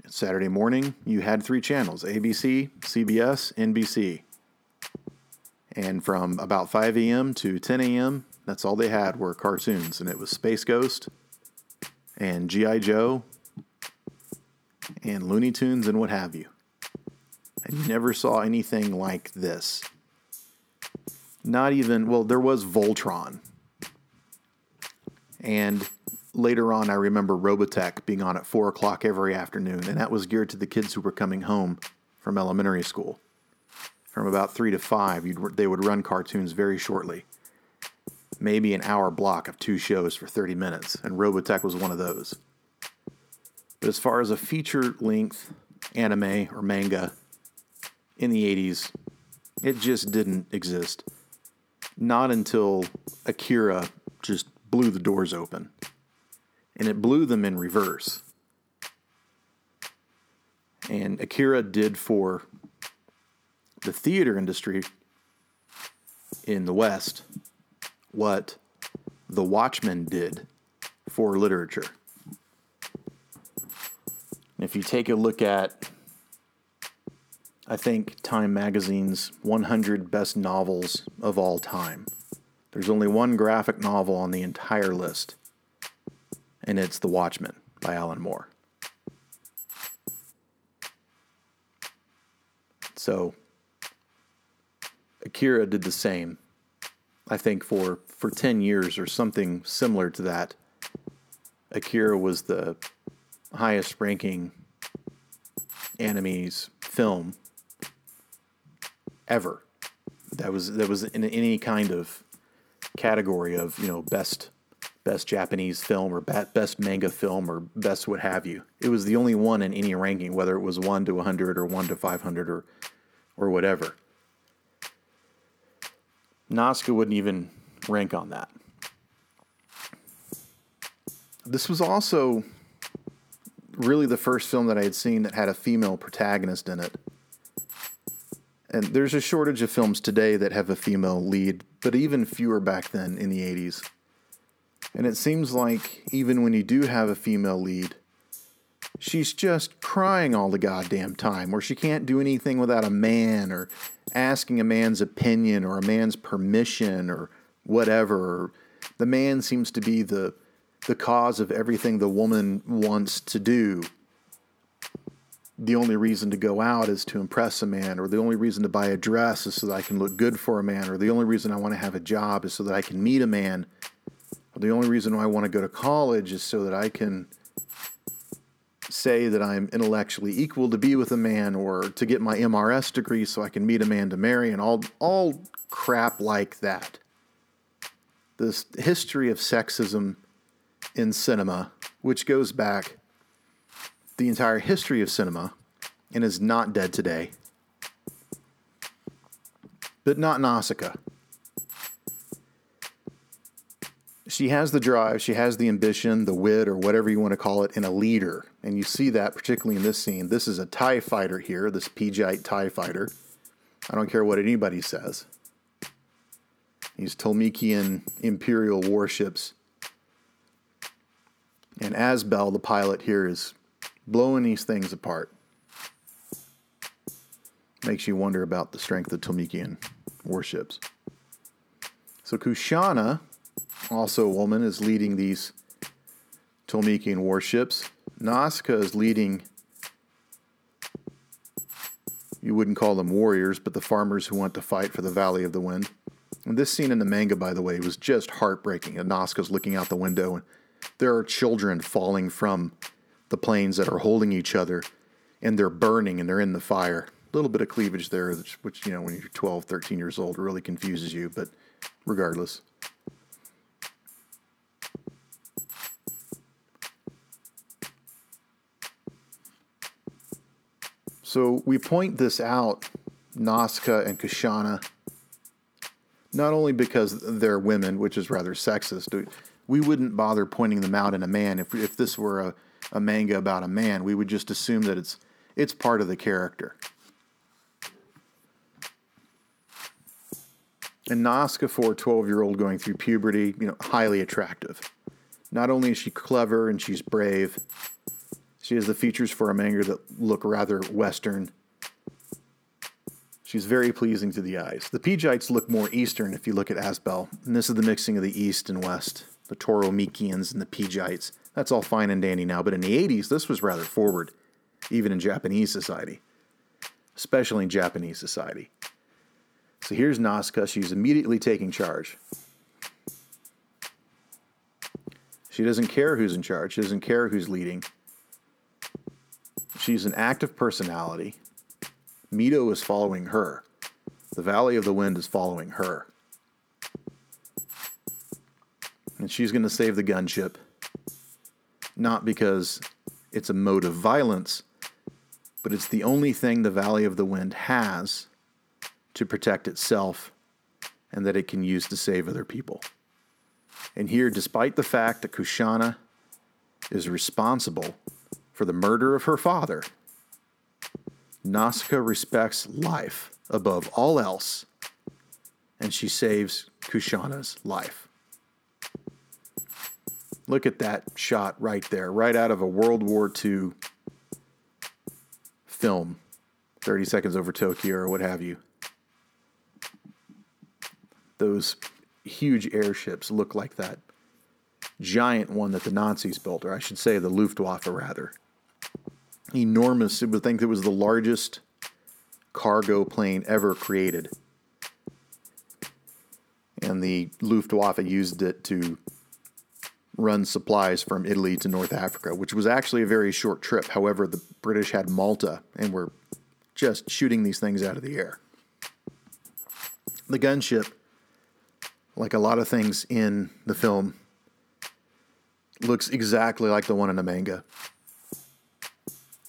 Saturday morning you had three channels ABC, CBS, NBC. And from about 5 a.m. to 10 a.m., that's all they had were cartoons, and it was Space Ghost, and G.I. Joe and Looney Tunes and what have you. You never saw anything like this. Not even, well, there was Voltron. And later on, I remember Robotech being on at 4 o'clock every afternoon, and that was geared to the kids who were coming home from elementary school. From about 3 to 5, they would run cartoons very shortly. Maybe an hour block of two shows for 30 minutes, and Robotech was one of those. But as far as a feature length anime or manga in the 80s, it just didn't exist. Not until Akira just blew the doors open. And it blew them in reverse. And Akira did for the theater industry in the West what The Watchmen did for literature. If you take a look at, I think, Time Magazine's 100 best novels of all time, there's only one graphic novel on the entire list, and it's The Watchmen by Alan Moore. So, Akira did the same, I think, for, for 10 years or something similar to that. Akira was the highest ranking animes film ever. That was that was in any kind of category of you know best best Japanese film or best manga film or best what have you. It was the only one in any ranking, whether it was one to hundred or one to five hundred or or whatever. Nausicaa wouldn't even rank on that. This was also really the first film that I had seen that had a female protagonist in it. And there's a shortage of films today that have a female lead, but even fewer back then in the 80s. And it seems like even when you do have a female lead, she's just crying all the goddamn time, or she can't do anything without a man, or asking a man's opinion, or a man's permission, or whatever. The man seems to be the the cause of everything the woman wants to do. The only reason to go out is to impress a man, or the only reason to buy a dress is so that I can look good for a man, or the only reason I want to have a job is so that I can meet a man, or the only reason I want to go to college is so that I can say that I'm intellectually equal to be with a man, or to get my MRS degree so I can meet a man to marry, and all all crap like that. This history of sexism in cinema, which goes back the entire history of cinema and is not dead today. But not Nausicaa. She has the drive, she has the ambition, the wit, or whatever you want to call it, in a leader. And you see that particularly in this scene. This is a TIE fighter here, this Pejite TIE fighter. I don't care what anybody says. These Tolmekian Imperial warships and Asbel, the pilot here, is blowing these things apart. Makes you wonder about the strength of Tolmekian warships. So Kushana, also a woman, is leading these Tolmekian warships. Nausicaa is leading, you wouldn't call them warriors, but the farmers who want to fight for the Valley of the Wind. And this scene in the manga, by the way, was just heartbreaking. And Nausicaa's looking out the window and there are children falling from the planes that are holding each other and they're burning and they're in the fire. A little bit of cleavage there, which, you know, when you're 12, 13 years old, really confuses you, but regardless. So we point this out, Nausicaa and Kushana, not only because they're women, which is rather sexist we wouldn't bother pointing them out in a man if if this were a, a manga about a man. We would just assume that it's it's part of the character. And Nausicaa for a 12 year old going through puberty, you know, highly attractive. Not only is she clever and she's brave, she has the features for a manga that look rather Western. She's very pleasing to the eyes. The Pejites look more Eastern if you look at Asbel, and this is the mixing of the East and West the Toromekians and the Pejites. That's all fine and dandy now, but in the 80s, this was rather forward, even in Japanese society, especially in Japanese society. So here's Nausicaa. She's immediately taking charge. She doesn't care who's in charge, she doesn't care who's leading. She's an active personality. Mito is following her. The Valley of the Wind is following her. And she's going to save the gunship, not because it's a mode of violence, but it's the only thing the Valley of the Wind has to protect itself and that it can use to save other people. And here, despite the fact that Kushana is responsible for the murder of her father, Nausicaa respects life above all else, and she saves Kushana's life. Look at that shot right there, right out of a World War II film, 30 Seconds Over Tokyo or what have you. Those huge airships look like that giant one that the Nazis built, or I should say the Luftwaffe rather. Enormous, I would think it was the largest cargo plane ever created. And the Luftwaffe used it to run supplies from Italy to North Africa, which was actually a very short trip. However, the British had Malta and were just shooting these things out of the air. The gunship, like a lot of things in the film, looks exactly like the one in the manga.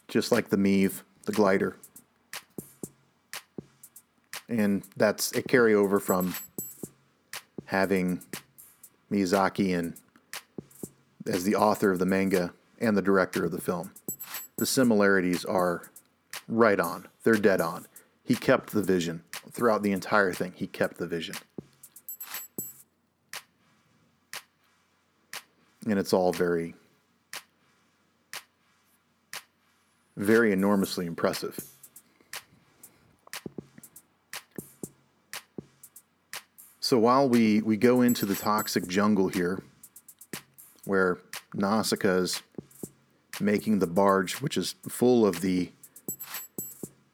Just like the Mehve, the glider. And that's a carryover from having Miyazaki and as the author of the manga and the director of the film. The similarities are right on. They're dead on. He kept the vision throughout the entire thing. He kept the vision. And it's all very, very enormously impressive. So while we, we go into the toxic jungle here, where Nausicaa is making the barge, which is full of the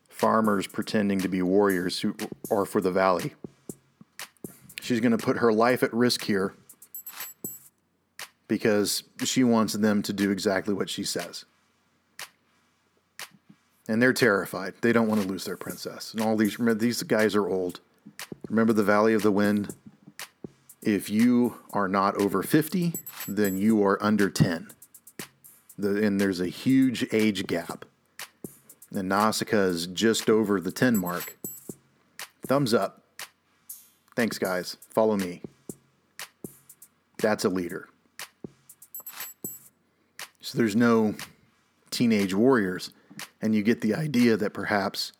farmers pretending to be warriors who are for the valley. She's going to put her life at risk here because she wants them to do exactly what she says. And they're terrified. They don't want to lose their princess. And all these these guys are old. Remember the Valley of the Wind? If you are not over 50, then you are under 10. The, and there's a huge age gap. And Nausicaa is just over the 10 mark. Thumbs up. Thanks, guys. Follow me. That's a leader. So there's no teenage warriors. And you get the idea that perhaps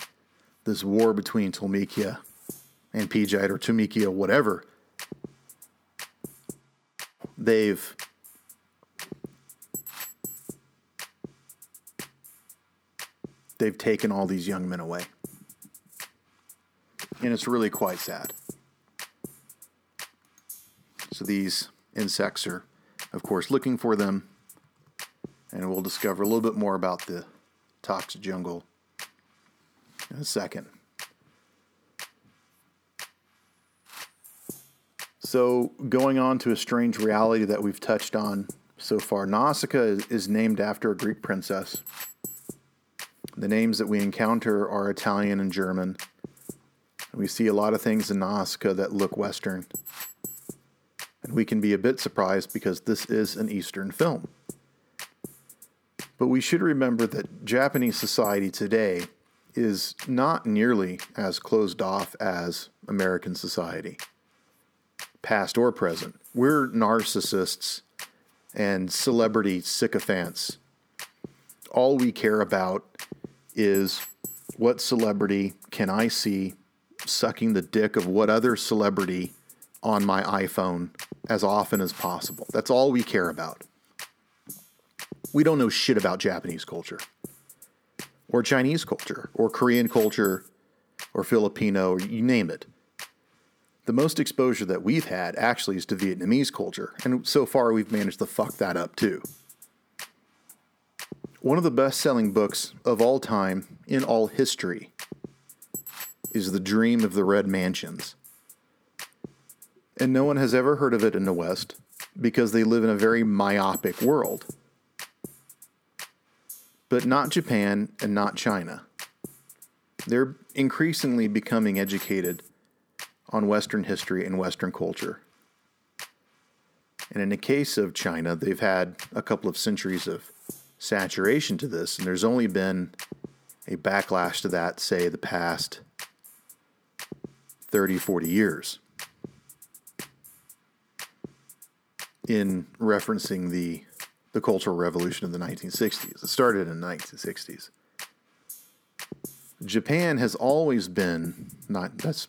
this war between Tolmekia and Pejite or Tumikia, whatever, they've they've taken all these young men away. And it's really quite sad. So these insects are, of course, looking for them. And we'll discover a little bit more about the toxic jungle in a second. So, going on to a strange reality that we've touched on so far, Nausicaa is, is, named after a Greek princess. The names that we encounter are Italian and German. We see a lot of things in Nausicaa that look Western. And we can be a bit surprised because this is an Eastern film. But we should remember that Japanese society today is not nearly as closed off as American society past or present. We're narcissists and celebrity sycophants. All we care about is what celebrity can I see sucking the dick of what other celebrity on my iPhone as often as possible. That's all we care about. We don't know shit about Japanese culture or Chinese culture or Korean culture or Filipino or you name it the most exposure that we've had actually is to Vietnamese culture. And so far, we've managed to fuck that up too. One of the best selling books of all time in all history is The Dream of the Red Mansions. And no one has ever heard of it in the West because they live in a very myopic world. But not Japan and not China. They're increasingly becoming educated on Western history and Western culture. And in the case of China, they've had a couple of centuries of saturation to this, and there's only been a backlash to that, say, the past 30, 40 years. In referencing the, the Cultural Revolution of the 1960s. It started in the 1960s. Japan has always been not that's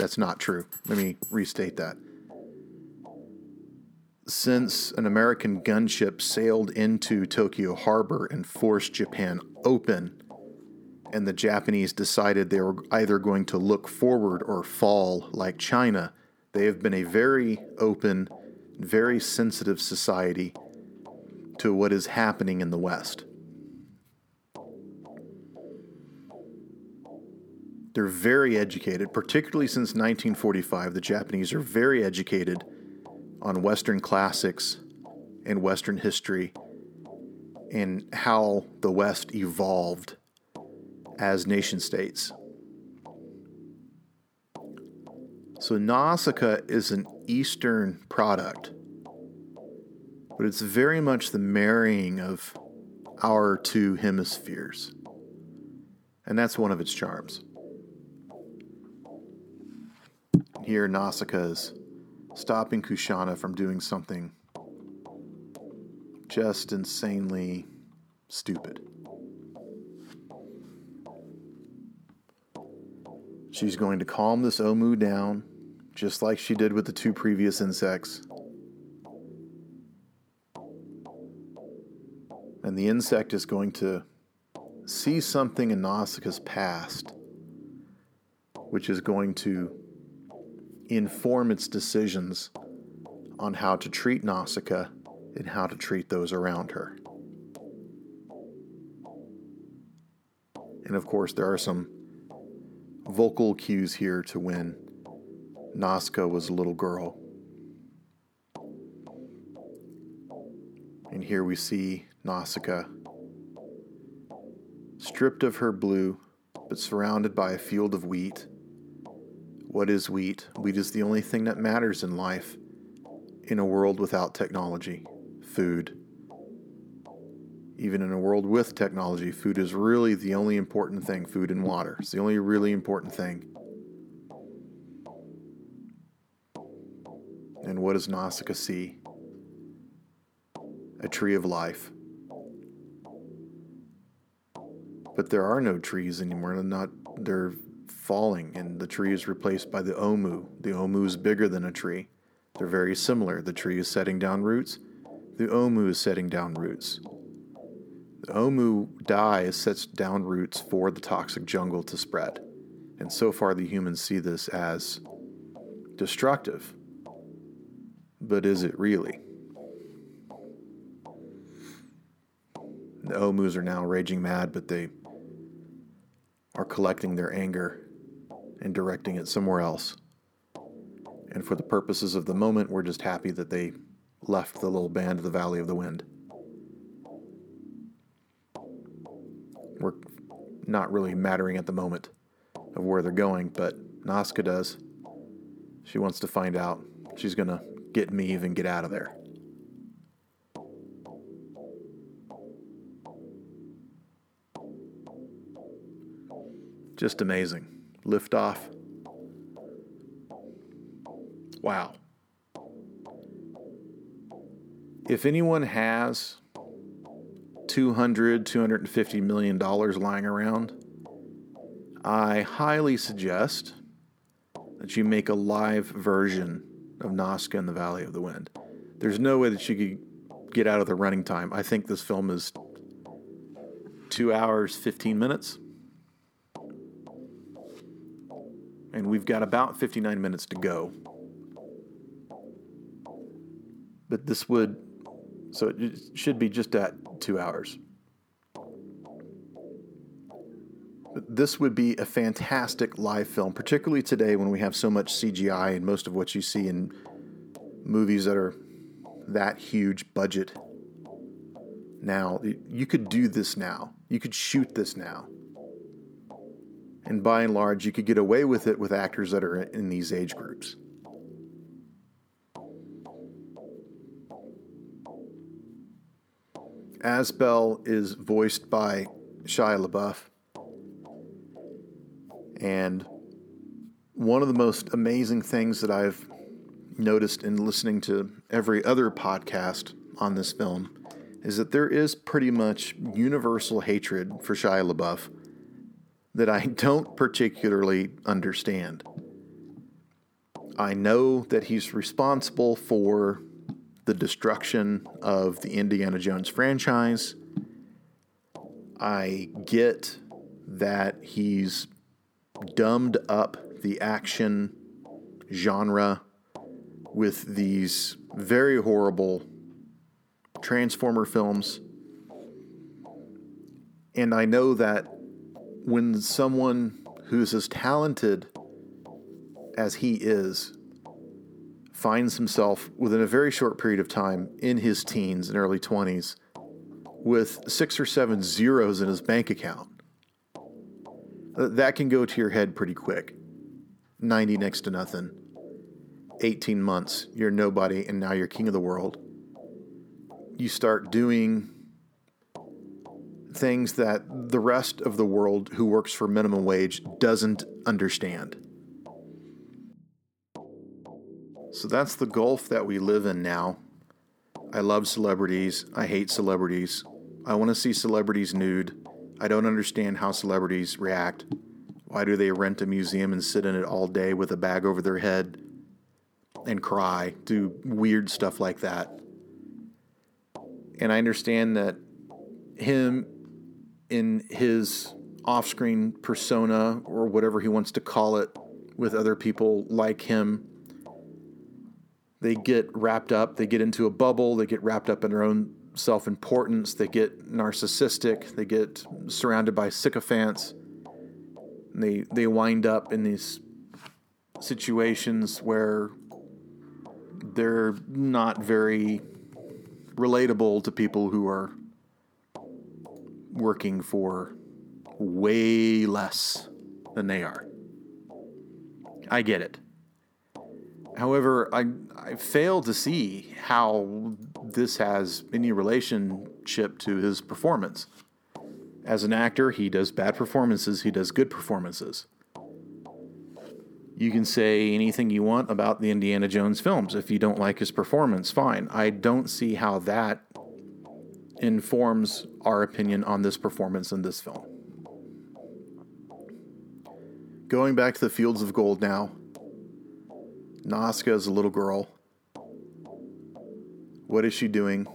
that's not true. Let me restate that. Since an American gunship sailed into Tokyo Harbor and forced Japan open, and the Japanese decided they were either going to look forward or fall like China, they have been a very open, very sensitive society to what is happening in the West. They're very educated, particularly since 1945. The Japanese are very educated on Western classics and Western history and how the West evolved as nation states. So, Nausicaa is an Eastern product, but it's very much the marrying of our two hemispheres. And that's one of its charms. Here, Nausicaa is stopping Kushana from doing something just insanely stupid. She's going to calm this Ohmu down, just like she did with the two previous insects. And the insect is going to see something in Nausicaa's past, which is going to inform its decisions on how to treat Nausicaa and how to treat those around her. And of course, there are some vocal cues here to when Nausicaa was a little girl. And here we see Nausicaa stripped of her blue, but surrounded by a field of wheat what is wheat? Wheat is the only thing that matters in life in a world without technology. Food. Even in a world with technology, food is really the only important thing. Food and water. It's the only really important thing. And what does Nausicaa see? A tree of life. But there are no trees anymore. They're not they're falling and the tree is replaced by the ohmu. The ohmu is bigger than a tree. They're very similar. The tree is setting down roots, the ohmu is setting down roots. The ohmu dies, sets down roots for the toxic jungle to spread. And so far, the humans see this as destructive. But is it really? The ohmus are now raging mad, but they are collecting their anger and directing it somewhere else. And for the purposes of the moment, we're just happy that they left the little band of the Valley of the Wind. We're not really mattering at the moment of where they're going, but Nausicaa does. She wants to find out. She's going to get Mehve and get out of there. Just amazing liftoff. Wow. If anyone has 200, 250 million dollars lying around, I highly suggest that you make a live version of Nausicaa in the Valley of the Wind. There's no way that you could get out of the running time. I think this film is two hours, 15 minutes. and we've got about 59 minutes to go. But this would, so it should be just at two hours. This would be a fantastic live film, particularly today when we have so much CGI and most of what you see in movies that are that huge budget. Now, you could do this now. You could shoot this now. And by and large, you could get away with it with actors that are in these age groups. Asbel is voiced by Shia LaBeouf. And one of the most amazing things that I've noticed in listening to every other podcast on this film is that there is pretty much universal hatred for Shia LaBeouf that I don't particularly understand. I know that he's responsible for the destruction of the Indiana Jones franchise. I get that he's dumbed up the action genre with these very horrible Transformer films. And I know that when someone who's as talented as he is finds himself within a very short period of time in his teens and early 20s with six or seven zeros in his bank account, uh, that can go to your head pretty quick. 90 next to nothing. 18 months, you're nobody, and now you're king of the world. You start doing things that the rest of the world who works for minimum wage doesn't understand. So that's the gulf that we live in now. I love celebrities. I hate celebrities. I want to see celebrities nude. I don't understand how celebrities react. Why do they rent a museum and sit in it all day with a bag over their head and cry? Do weird stuff like that. And I understand that him in his off screen persona or whatever he wants to call it with other people like him, they get wrapped up, they get into a bubble, they get wrapped up in their own self importance, they get narcissistic, they get surrounded by sycophants. They they wind up in these situations where they're not very relatable to people who are working for way less than they are. I get it. However, I, I fail to see how this has any relationship to his performance. As an actor, he does bad performances, he does good performances. You can say anything you want about the Indiana Jones films. If you don't like his performance, fine. I don't see how that informs our opinion on this performance in this film. Going back to the Fields of Gold now, Nausicaa is a little girl. What is she doing?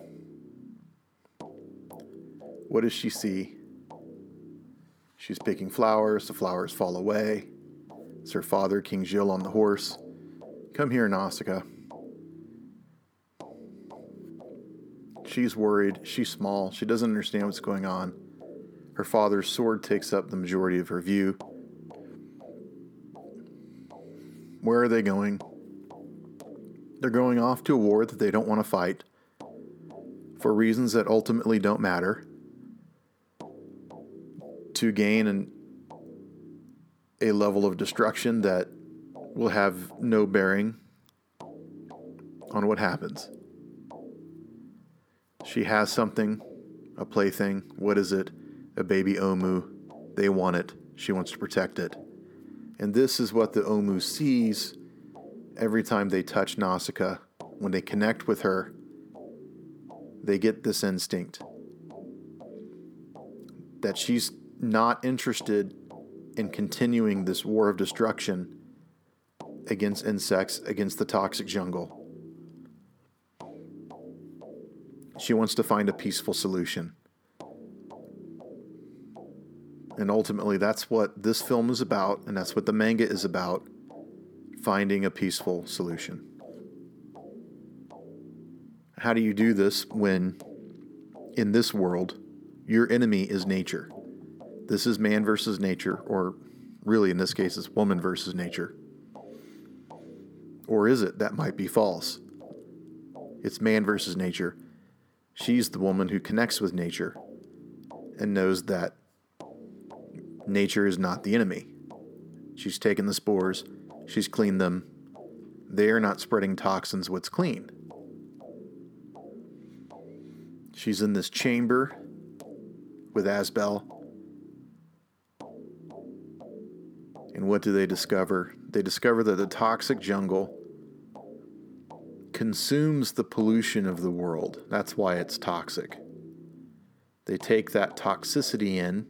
What does she see? She's picking flowers. The flowers fall away. It's her father, King Jihl, on the horse. Come here, Nausicaa. She's worried. She's small. She doesn't understand what's going on. Her father's sword takes up the majority of her view. Where are they going? They're going off to a war that they don't want to fight for reasons that ultimately don't matter to gain an, a level of destruction that will have no bearing on what happens. She has something, a plaything. What is it? A baby Ohmu. They want it. She wants to protect it. And this is what the Ohmu sees every time they touch Nausicaa, when they connect with her, they get this instinct that she's not interested in continuing this war of destruction against insects, against the toxic jungle. She wants to find a peaceful solution. And ultimately, that's what this film is about, and that's what the manga is about finding a peaceful solution. How do you do this when, in this world, your enemy is nature? this is man versus nature, or really in this case, it's woman versus nature. Or is it? That might be false. It's man versus nature. She's the woman who connects with nature and knows that nature is not the enemy. She's taken the spores, she's cleaned them. They are not spreading toxins what's clean. She's in this chamber with Asbel. And what do they discover? They discover that the toxic jungle consumes the pollution of the world. That's why it's toxic. They take that toxicity in,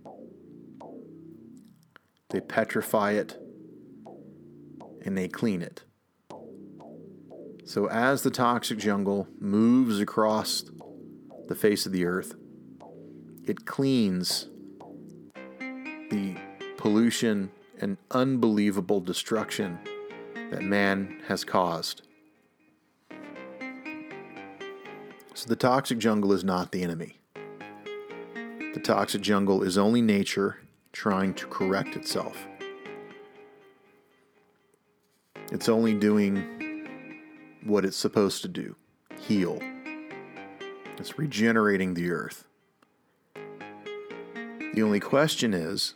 they petrify it, and they clean it. So, as the toxic jungle moves across the face of the earth, it cleans the pollution and unbelievable destruction that man has caused. So, the toxic jungle is not the enemy. The toxic jungle is only nature trying to correct itself. It's only doing what it's supposed to do heal. It's regenerating the earth. The only question is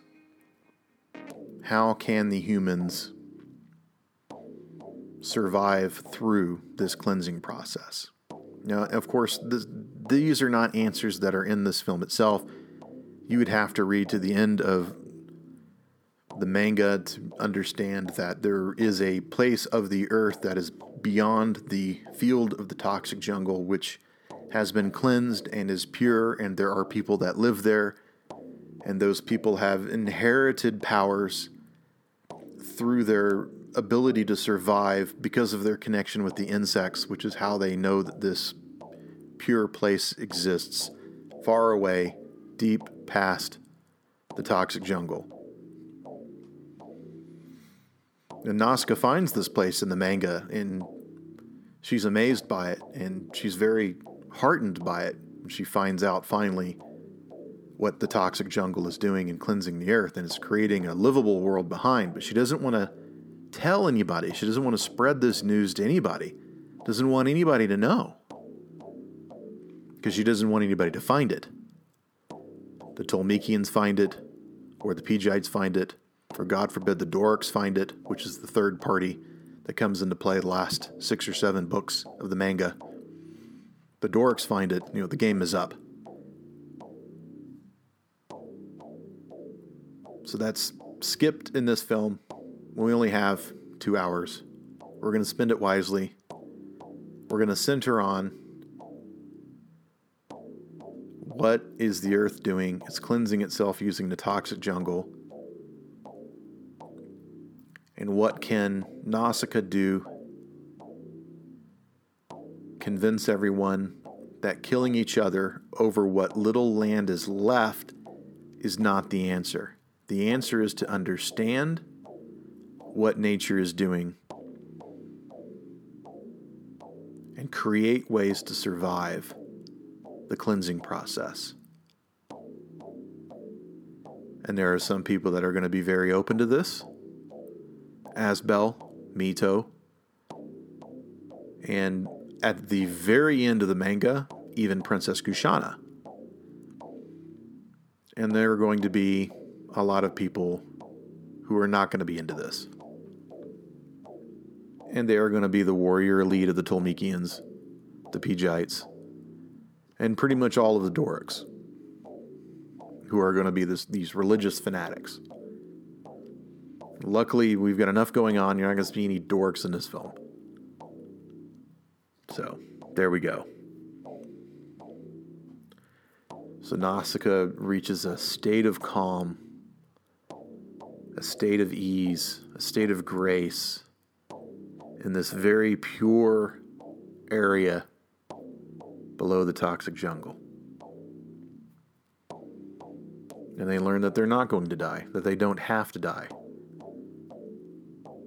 how can the humans survive through this cleansing process? Now, of course, this, these are not answers that are in this film itself. You would have to read to the end of the manga to understand that there is a place of the earth that is beyond the field of the toxic jungle, which has been cleansed and is pure, and there are people that live there, and those people have inherited powers through their ability to survive because of their connection with the insects, which is how they know that this pure place exists far away deep past the toxic jungle. And Nausicaa finds this place in the manga, and she's amazed by it, and she's very heartened by it. She finds out finally what the toxic jungle is doing in cleansing the earth, and it's creating a livable world behind. But she doesn't want to tell anybody. She doesn't want to spread this news to anybody. Doesn't want anybody to know because she doesn't want anybody to find it the Tolmekians find it, or the Pejites find it, or God forbid the Dorics find it, which is the third party that comes into play the last six or seven books of the manga. The Dorics find it, you know, the game is up. So that's skipped in this film. We only have two hours. We're going to spend it wisely. We're going to center on what is the earth doing? It's cleansing itself using the toxic jungle. And what can Nausicaa do? Convince everyone that killing each other over what little land is left is not the answer. The answer is to understand what nature is doing and create ways to survive the cleansing process. And there are some people that are going to be very open to this. Asbel, Mito, and at the very end of the manga, even Princess Kushana. And there are going to be a lot of people who are not going to be into this. And they are going to be the warrior elite of the Tolmekians, the Pejites, and pretty much all of the Dorics, who are going to be this, these religious fanatics. Luckily, we've got enough going on. You're not going to see any dorks in this film. So, there we go. So, Nausicaa reaches a state of calm, a state of ease, a state of grace in this very pure area below the toxic jungle. And they learn that they're not going to die, that they don't have to die,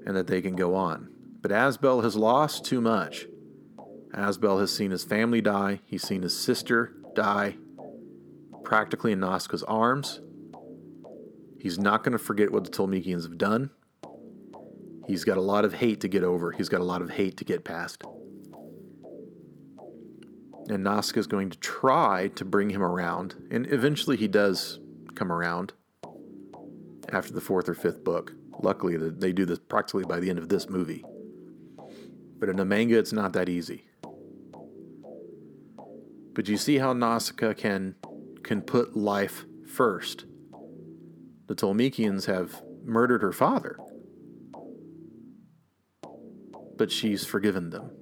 and that they can go on. But Asbel has lost too much. Asbel has seen his family die, he's seen his sister die, practically in Nausicaa's arms. He's not going to forget what the Tolmekians have done. He's got a lot of hate to get over. He's got a lot of hate to get past. And Nausicaa is going to try to bring him around. And eventually he does come around after the fourth or fifth book. Luckily, they do this practically by the end of this movie. But in the manga, it's not that easy. But you see how Nausicaa can can put life first. The Tolmekians have murdered her father, but she's forgiven them.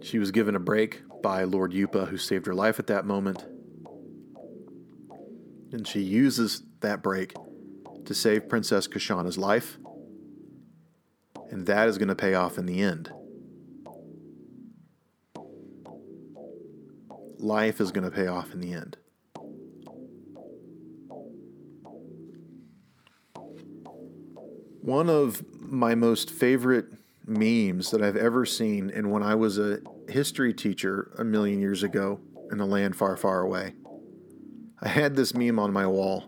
She was given a break by Lord Yupa, who saved her life at that moment. And she uses that break to save Princess Kushana's life. And that is going to pay off in the end. Life is going to pay off in the end. One of my most favorite memes that I've ever seen, and when I was a history teacher a million years ago in a land far, far away, I had this meme on my wall,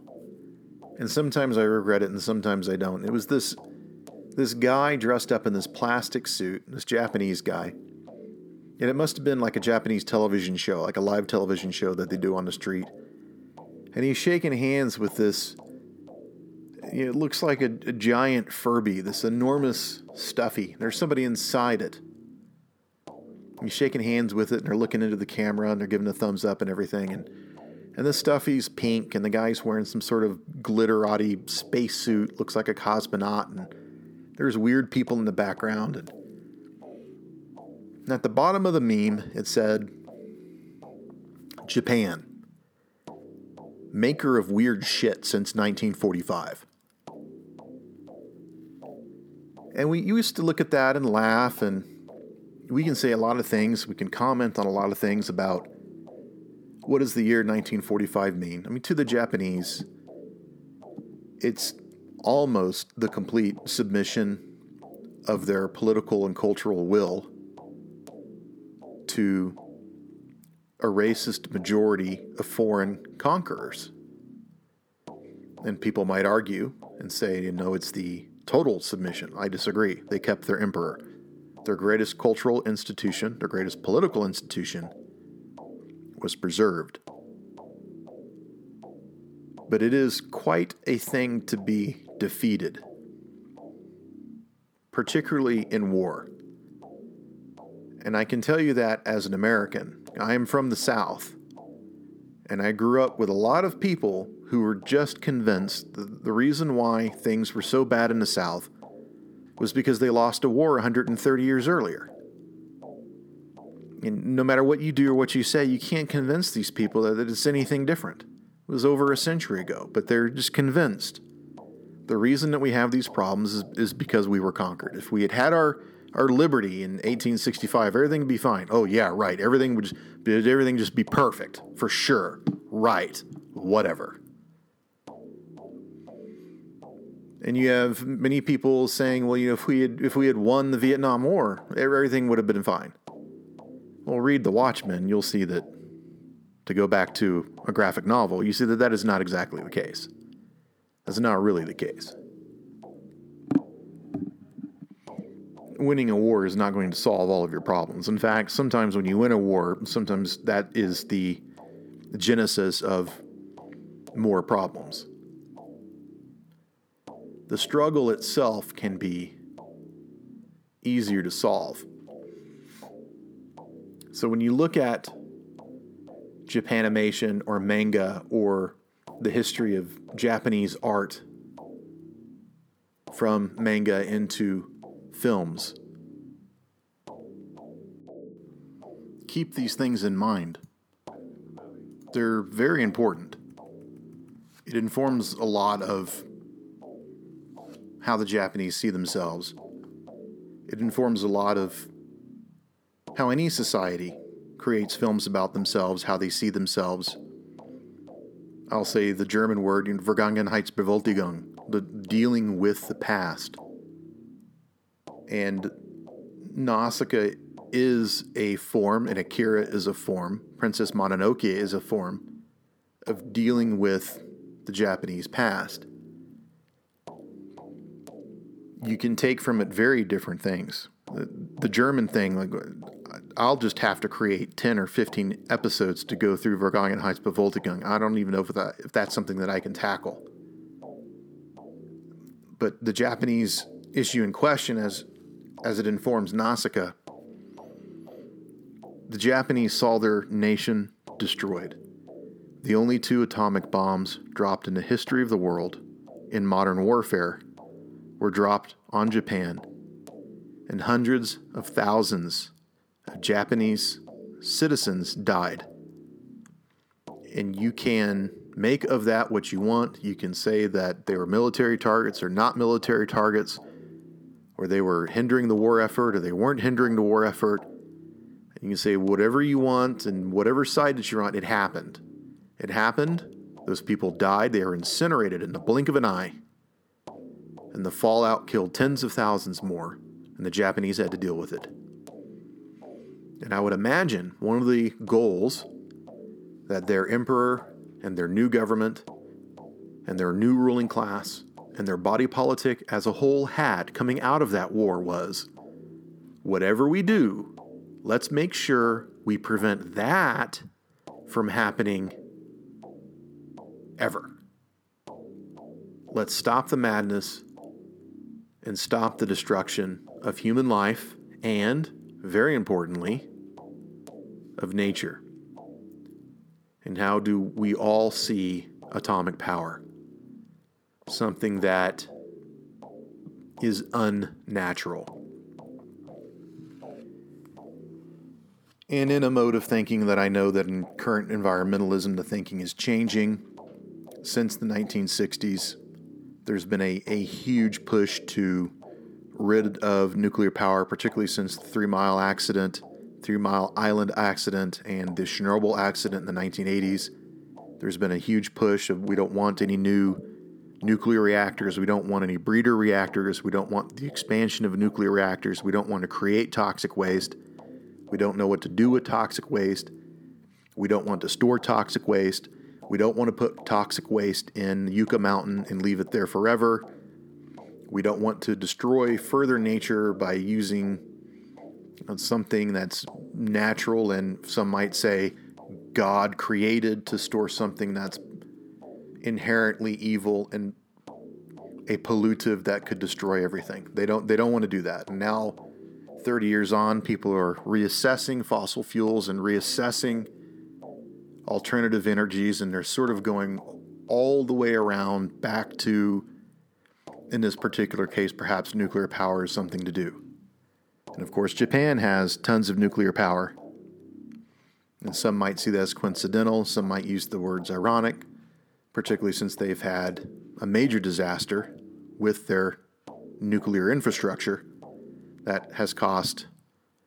and sometimes I regret it, and sometimes I don't. It was this this guy dressed up in this plastic suit, this Japanese guy, and it must have been like a Japanese television show, like a live television show that they do on the street. And he's shaking hands with this. It looks like a, a giant Furby, this enormous stuffy. There's somebody inside it. He's shaking hands with it, and they're looking into the camera, and they're giving a thumbs up and everything. And and the stuffy's pink, and the guy's wearing some sort of glitterati spacesuit, looks like a cosmonaut, and there's weird people in the background. And at the bottom of the meme, it said, Japan, maker of weird shit since 1945. And we used to look at that and laugh, and we can say a lot of things. We can comment on a lot of things about what does the year 1945 mean? I mean, to the Japanese, it's almost the complete submission of their political and cultural will to a racist majority of foreign conquerors. And people might argue and say, you know, it's the total submission. I disagree. They kept their emperor. Their greatest cultural institution, their greatest political institution, was preserved. But it is quite a thing to be defeated, particularly in war. And I can tell you that as an American. I am from the South, and I grew up with a lot of people who were just convinced that the reason why things were so bad in the South was because they lost a war 130 years earlier. And no matter what you do or what you say, you can't convince these people that it's anything different. It was over a century ago, but they're just convinced. The reason that we have these problems is, is because we were conquered. If we had had our, our liberty in 1865, everything would be fine. Oh yeah, right. Everything would just, everything just be perfect for sure. Right. Whatever. And you have many people saying, well, you know, if we had if we had won the Vietnam War, everything would have been fine. Well, read The Watchmen, you'll see that, to go back to a graphic novel, you see that that is not exactly the case. That's not really the case. Winning a war is not going to solve all of your problems. In fact, sometimes when you win a war, sometimes that is the genesis of more problems. The struggle itself can be easier to solve so when you look at Japanimation or manga or the history of Japanese art from manga into films, keep these things in mind. They're very important. It informs a lot of how the Japanese see themselves. It informs a lot of how any society creates films about themselves, how they see themselves. I'll say the German word, Vergangenheitsbewältigung, the dealing with the past. And Nausicaa is a form, and Akira is a form. Princess Mononoke is a form of dealing with the Japanese past, you can take from it very different things. The, German thing, like I'll just have to create 10 or 15 episodes to go through Vergangenheitsbewältigung. I don't even know if, that, if that's something that I can tackle. But the Japanese issue in question, as, as it informs Nausicaa, the Japanese saw their nation destroyed. The only two atomic bombs dropped in the history of the world in modern warfare were dropped on Japan, and hundreds of thousands of Japanese citizens died. And you can make of that what you want. You can say that they were military targets or not military targets, or they were hindering the war effort or they weren't hindering the war effort. You can say whatever you want and whatever side that you're on, it happened. It happened. Those people died. They were incinerated in the blink of an eye. And the fallout killed tens of thousands more, and the Japanese had to deal with it. And I would imagine one of the goals that their emperor and their new government and their new ruling class and their body politic as a whole had coming out of that war was whatever we do, let's make sure we prevent that from happening ever. Let's stop the madness and stop the destruction of human life and, very importantly, of nature. And how do we all see atomic power? Something that is unnatural. And in a mode of thinking that I know that in current environmentalism, the thinking is changing since the 1960s, there's been a, a huge push to rid of nuclear power, particularly since the Three Mile accident, Three Mile Island accident, and the Chernobyl accident in the 1980s. There's been a huge push of we don't want any new nuclear reactors. We don't want any breeder reactors. We don't want the expansion of nuclear reactors. We don't want to create toxic waste. We don't know what to do with toxic waste. We don't want to store toxic waste. We don't want to put toxic waste in Yucca Mountain and leave it there forever. We don't want to destroy further nature by using something that's natural and some might say God created to store something that's inherently evil and a pollutive that could destroy everything. They don't they don't want to do that. And now 30 years on, people are reassessing fossil fuels and reassessing alternative energies, and they're sort of going all the way around back to, in this particular case, perhaps nuclear power is something to do. And of course, Japan has tons of nuclear power. And some might see that as coincidental, some might use the words ironic, particularly since they've had a major disaster with their nuclear infrastructure that has cost,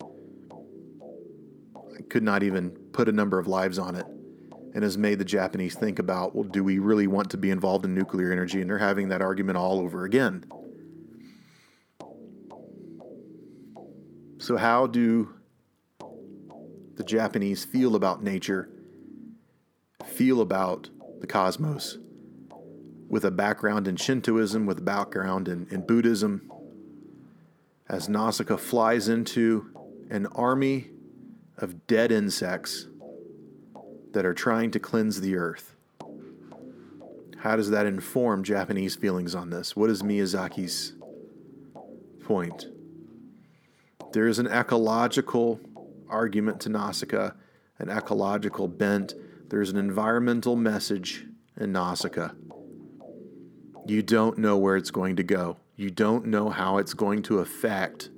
I could not even put a number of lives on it and has made the Japanese think about, well, do we really want to be involved in nuclear energy? And they're having that argument all over again. So, how do the Japanese feel about nature, feel about the cosmos? With a background in Shintoism, with a background in, in Buddhism, as Nausicaa flies into an army of dead insects that are trying to cleanse the earth. How does that inform Japanese feelings on this? What is Miyazaki's point? There is an ecological argument to Nausicaa, an ecological bent. There's an environmental message in Nausicaa. You don't know where it's going to go. You don't know how it's going to affect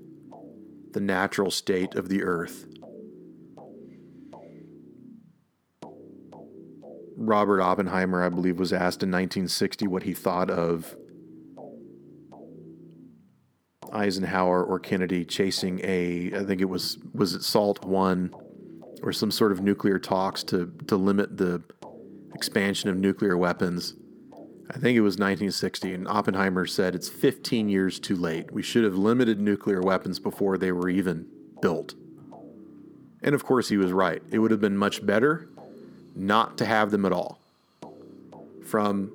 the natural state of the earth. Robert Oppenheimer, I believe, was asked in 1960 what he thought of Eisenhower or Kennedy chasing a, I think it was, was it SALT 1 or some sort of nuclear talks to, to limit the expansion of nuclear weapons. I think it was 1960, and Oppenheimer said it's 15 years too late. We should have limited nuclear weapons before they were even built. And of course, he was right. It would have been much better not to have them at all. From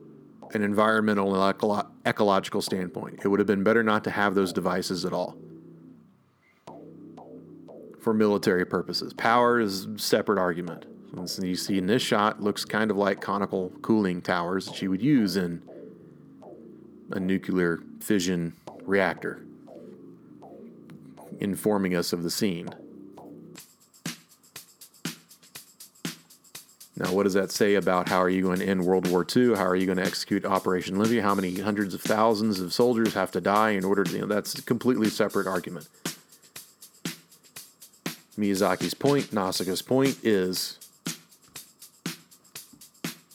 an environmental and ecolo- ecological standpoint. It would have been better not to have those devices at all for military purposes. Power is a separate argument. And you see in this shot looks kind of like conical cooling towers that you would use in a nuclear fission reactor, informing us of the scene. Now, what does that say about how are you going to end World War II? How are you going to execute Operation Libya? How many hundreds of thousands of soldiers have to die in order to? You know, that's a completely separate argument. Miyazaki's point, Nausicaa's point is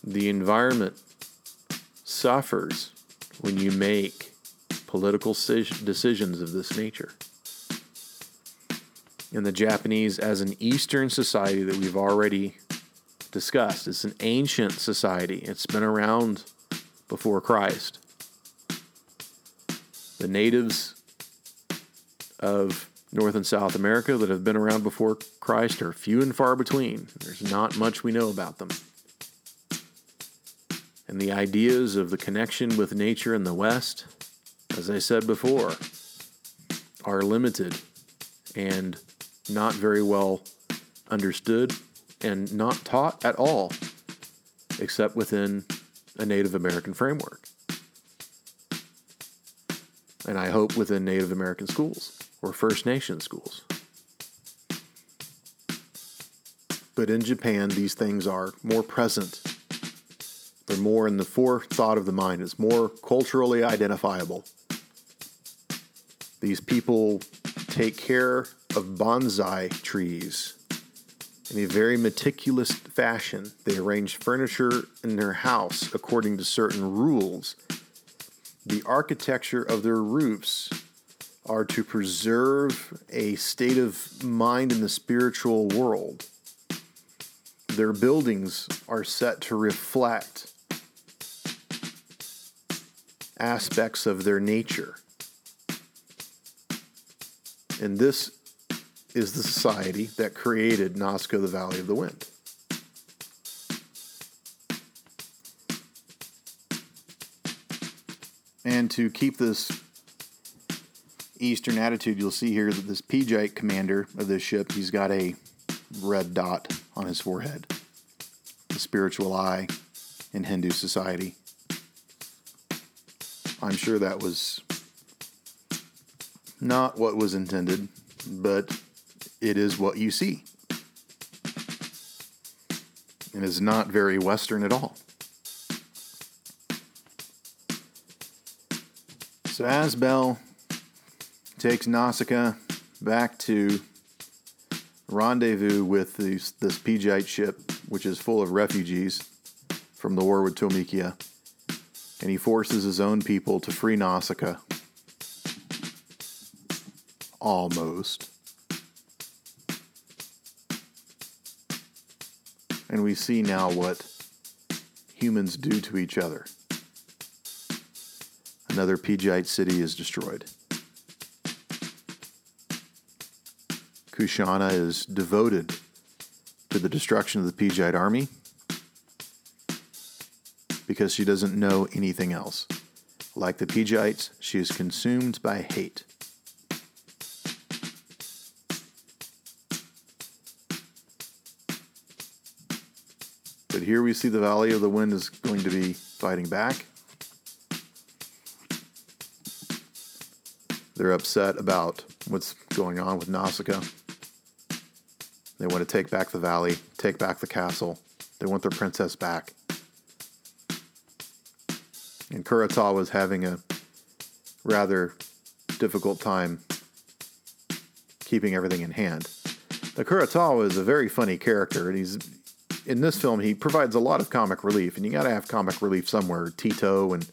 the environment suffers when you make political decisions of this nature. And the Japanese, as an Eastern society that we've already discussed, it's an ancient society. It's been around before Christ. The natives of North and South America that have been around before Christ are few and far between. There's not much we know about them. And the ideas of the connection with nature in the West, as I said before, are limited and not very well understood and not taught at all, except within a Native American framework. And I hope within Native American schools or First Nation schools. But in Japan, these things are more present. They're more in the forethought of the mind. It's more culturally identifiable. These people take care of bonsai trees in a very meticulous fashion. They arrange furniture in their house according to certain rules. The architecture of their roofs are to preserve a state of mind in the spiritual world. Their buildings are set to reflect aspects of their nature. And this is the society that created Nausicaa, the Valley of the Wind. And to keep this Eastern attitude, you'll see here that this Pejite commander of this ship, he's got a red dot on his forehead, the spiritual eye in Hindu society. I'm sure that was not what was intended, but it is what you see. And It is not very Western at all. So Asbel takes Nausicaa back to rendezvous with this, this Pejite ship, which is full of refugees from the war with Tolmekia, and he forces his own people to free Nausicaa. Almost. And we see now what humans do to each other. Another Pejite city is destroyed. Kushana is devoted to the destruction of the Pejite army because she doesn't know anything else. Like the Pejites, she is consumed by hate. Here we see the Valley of the Wind is going to be fighting back. They're upset about what's going on with Nausicaa. They want to take back the valley, take back the castle. They want their princess back. And Kurata was having a rather difficult time keeping everything in hand. The Kurotowa is a very funny character, and he's in this film, he provides a lot of comic relief, and you got to have comic relief somewhere. Tito and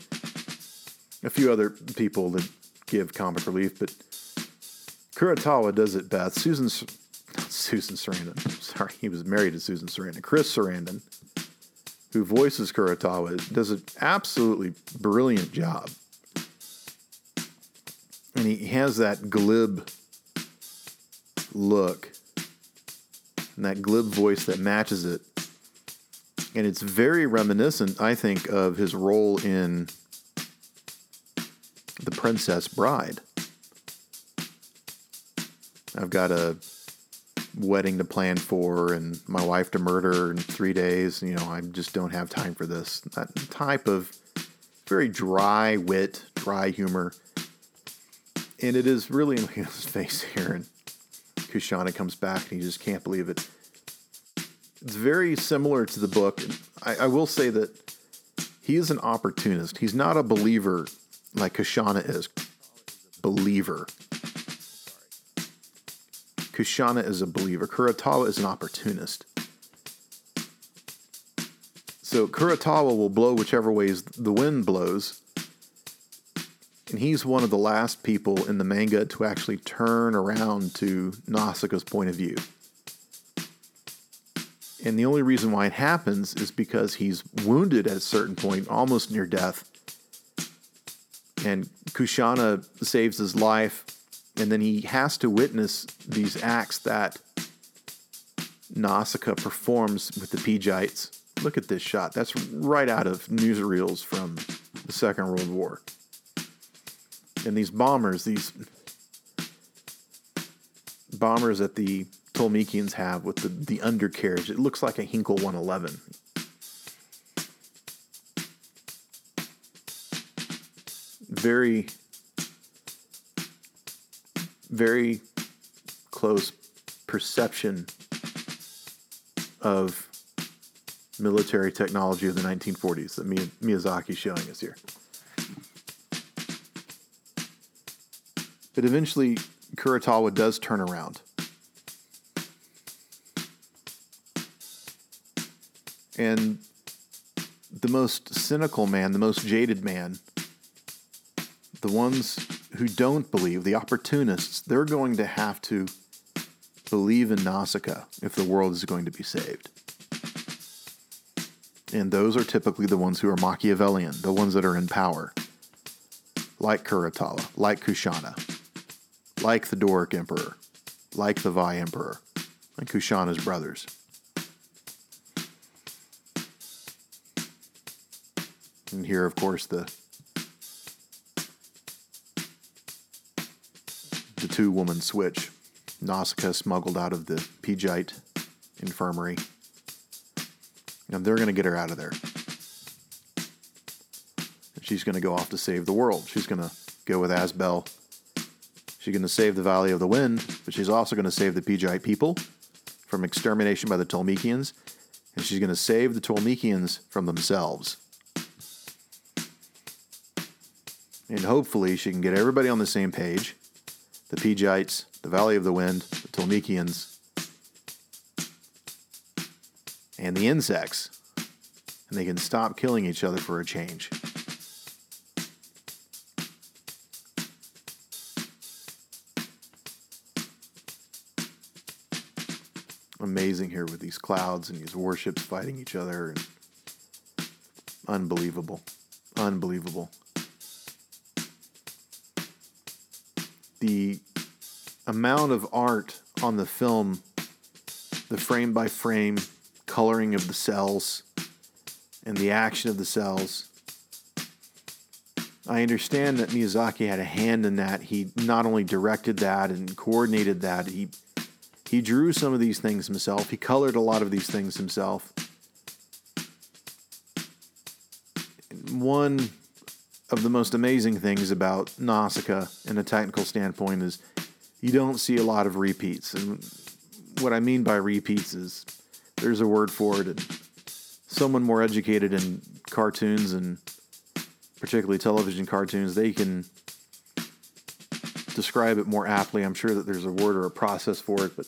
a few other people that give comic relief, but Kurotowa does it best. Susan, Susan Sarandon, sorry, he was married to Susan Sarandon. Chris Sarandon, who voices Kurotowa, does an absolutely brilliant job. And he has that glib look and that glib voice that matches it And it's very reminiscent, I think, of his role in The Princess Bride. I've got a wedding to plan for and my wife to murder in three days. You know, I just don't have time for this. That type of very dry wit, dry humor. And it is really in his face here. And Kushana comes back and he just can't believe it. It's very similar to the book. I, I will say that he is an opportunist. He's not a believer like Kushana is. Believer. Kushana is a believer. Kurotowa is an opportunist. So Kurotowa will blow whichever ways the wind blows. And he's one of the last people in the manga to actually turn around to Nausicaa's point of view. And the only reason why it happens is because he's wounded at a certain point, almost near death. And Kushana saves his life, and then he has to witness these acts that Nausicaa performs with the Pejites. Look at this shot. That's right out of newsreels from the Second World War. And these bombers, these bombers at the Tolmekians have with the, the undercarriage, it looks like a Heinkel 111. Very, very close perception of military technology of the 1940s that Miyazaki is showing us here. But eventually, Kurotowa does turn around. And the most cynical man, the most jaded man, the ones who don't believe, the opportunists, they're going to have to believe in Nausicaa if the world is going to be saved. And those are typically the ones who are Machiavellian, the ones that are in power, like Kurotowa, like Kushana, like the Doric Emperor, like the Vai Emperor, and Kushana's brothers. And here, of course, the the two woman switch. Nausicaa smuggled out of the Pejite infirmary and they're going to get her out of there. She's going to go off to save the world. She's going to go with Asbel. She's going to save the Valley of the Wind, but she's also going to save the Pejite people from extermination by the Tolmekians, and she's going to save the Tolmekians from themselves. And hopefully, she can get everybody on the same page the Pejites, the Valley of the Wind, the Tolmekians, and the insects, and they can stop killing each other for a change. Amazing here with these clouds and these warships fighting each other. And unbelievable. Unbelievable. The amount of art on the film, the frame by frame coloring of the cells and the action of the cells. I understand that Miyazaki had a hand in that. He not only directed that and coordinated that, he he drew some of these things himself. He colored a lot of these things himself. One of the most amazing things about Nausicaa in a technical standpoint is you don't see a lot of repeats. And what I mean by repeats is there's a word for it. And someone more educated in cartoons and particularly television cartoons, they can describe it more aptly. I'm sure that there's a word or a process for it, but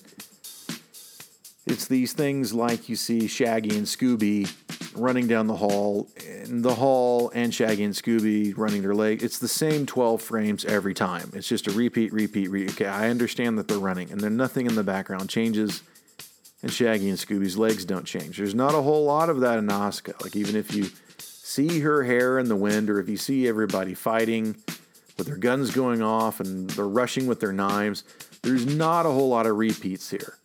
it's these things like you see Shaggy and Scooby running down the hall, and the hall and Shaggy and Scooby running their leg. It's the same 12 frames every time. It's just a repeat, repeat, repeat. Okay, I understand that they're running, and then nothing in the background changes and Shaggy and Scooby's legs don't change. There's not a whole lot of that in Nausicaa. Like even if you see her hair in the wind, or if you see everybody fighting with their guns going off and they're rushing with their knives, there's not a whole lot of repeats here.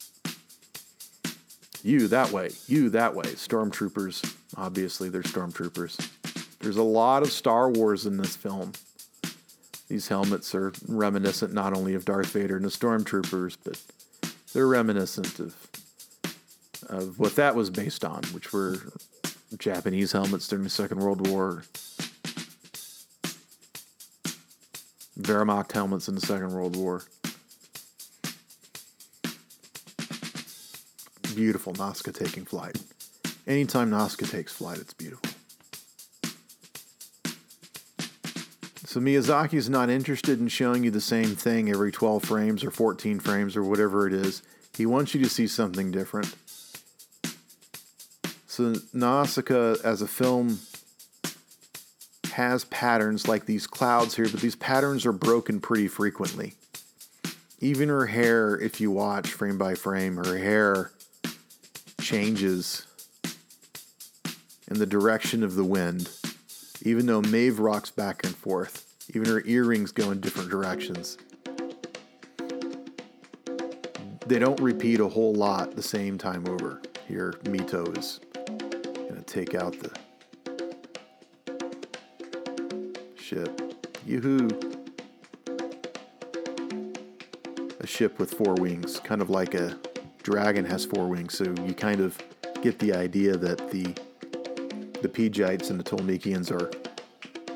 You that way, you that way. Stormtroopers, obviously, they're stormtroopers. There's a lot of Star Wars in this film. These helmets are reminiscent not only of Darth Vader and the stormtroopers, but they're reminiscent of of what that was based on, which were Japanese helmets during the Second World War, Wehrmacht helmets in the Second World War. Beautiful Nausicaa taking flight. Anytime Nausicaa takes flight, it's beautiful. So Miyazaki is not interested in showing you the same thing every 12 frames or 14 frames or whatever it is. He wants you to see something different. So Nausicaa as a film has patterns like these clouds here, but these patterns are broken pretty frequently. Even her hair, if you watch frame by frame, her hair changes in the direction of the wind. Even though Mehve rocks back and forth, even her earrings go in different directions. They don't repeat a whole lot the same time over. Here, Mito is going to take out the ship. Yoo-hoo. A ship with four wings, kind of like a dragon has four wings. So you kind of get the idea that the the Pejites and the Tolmekians are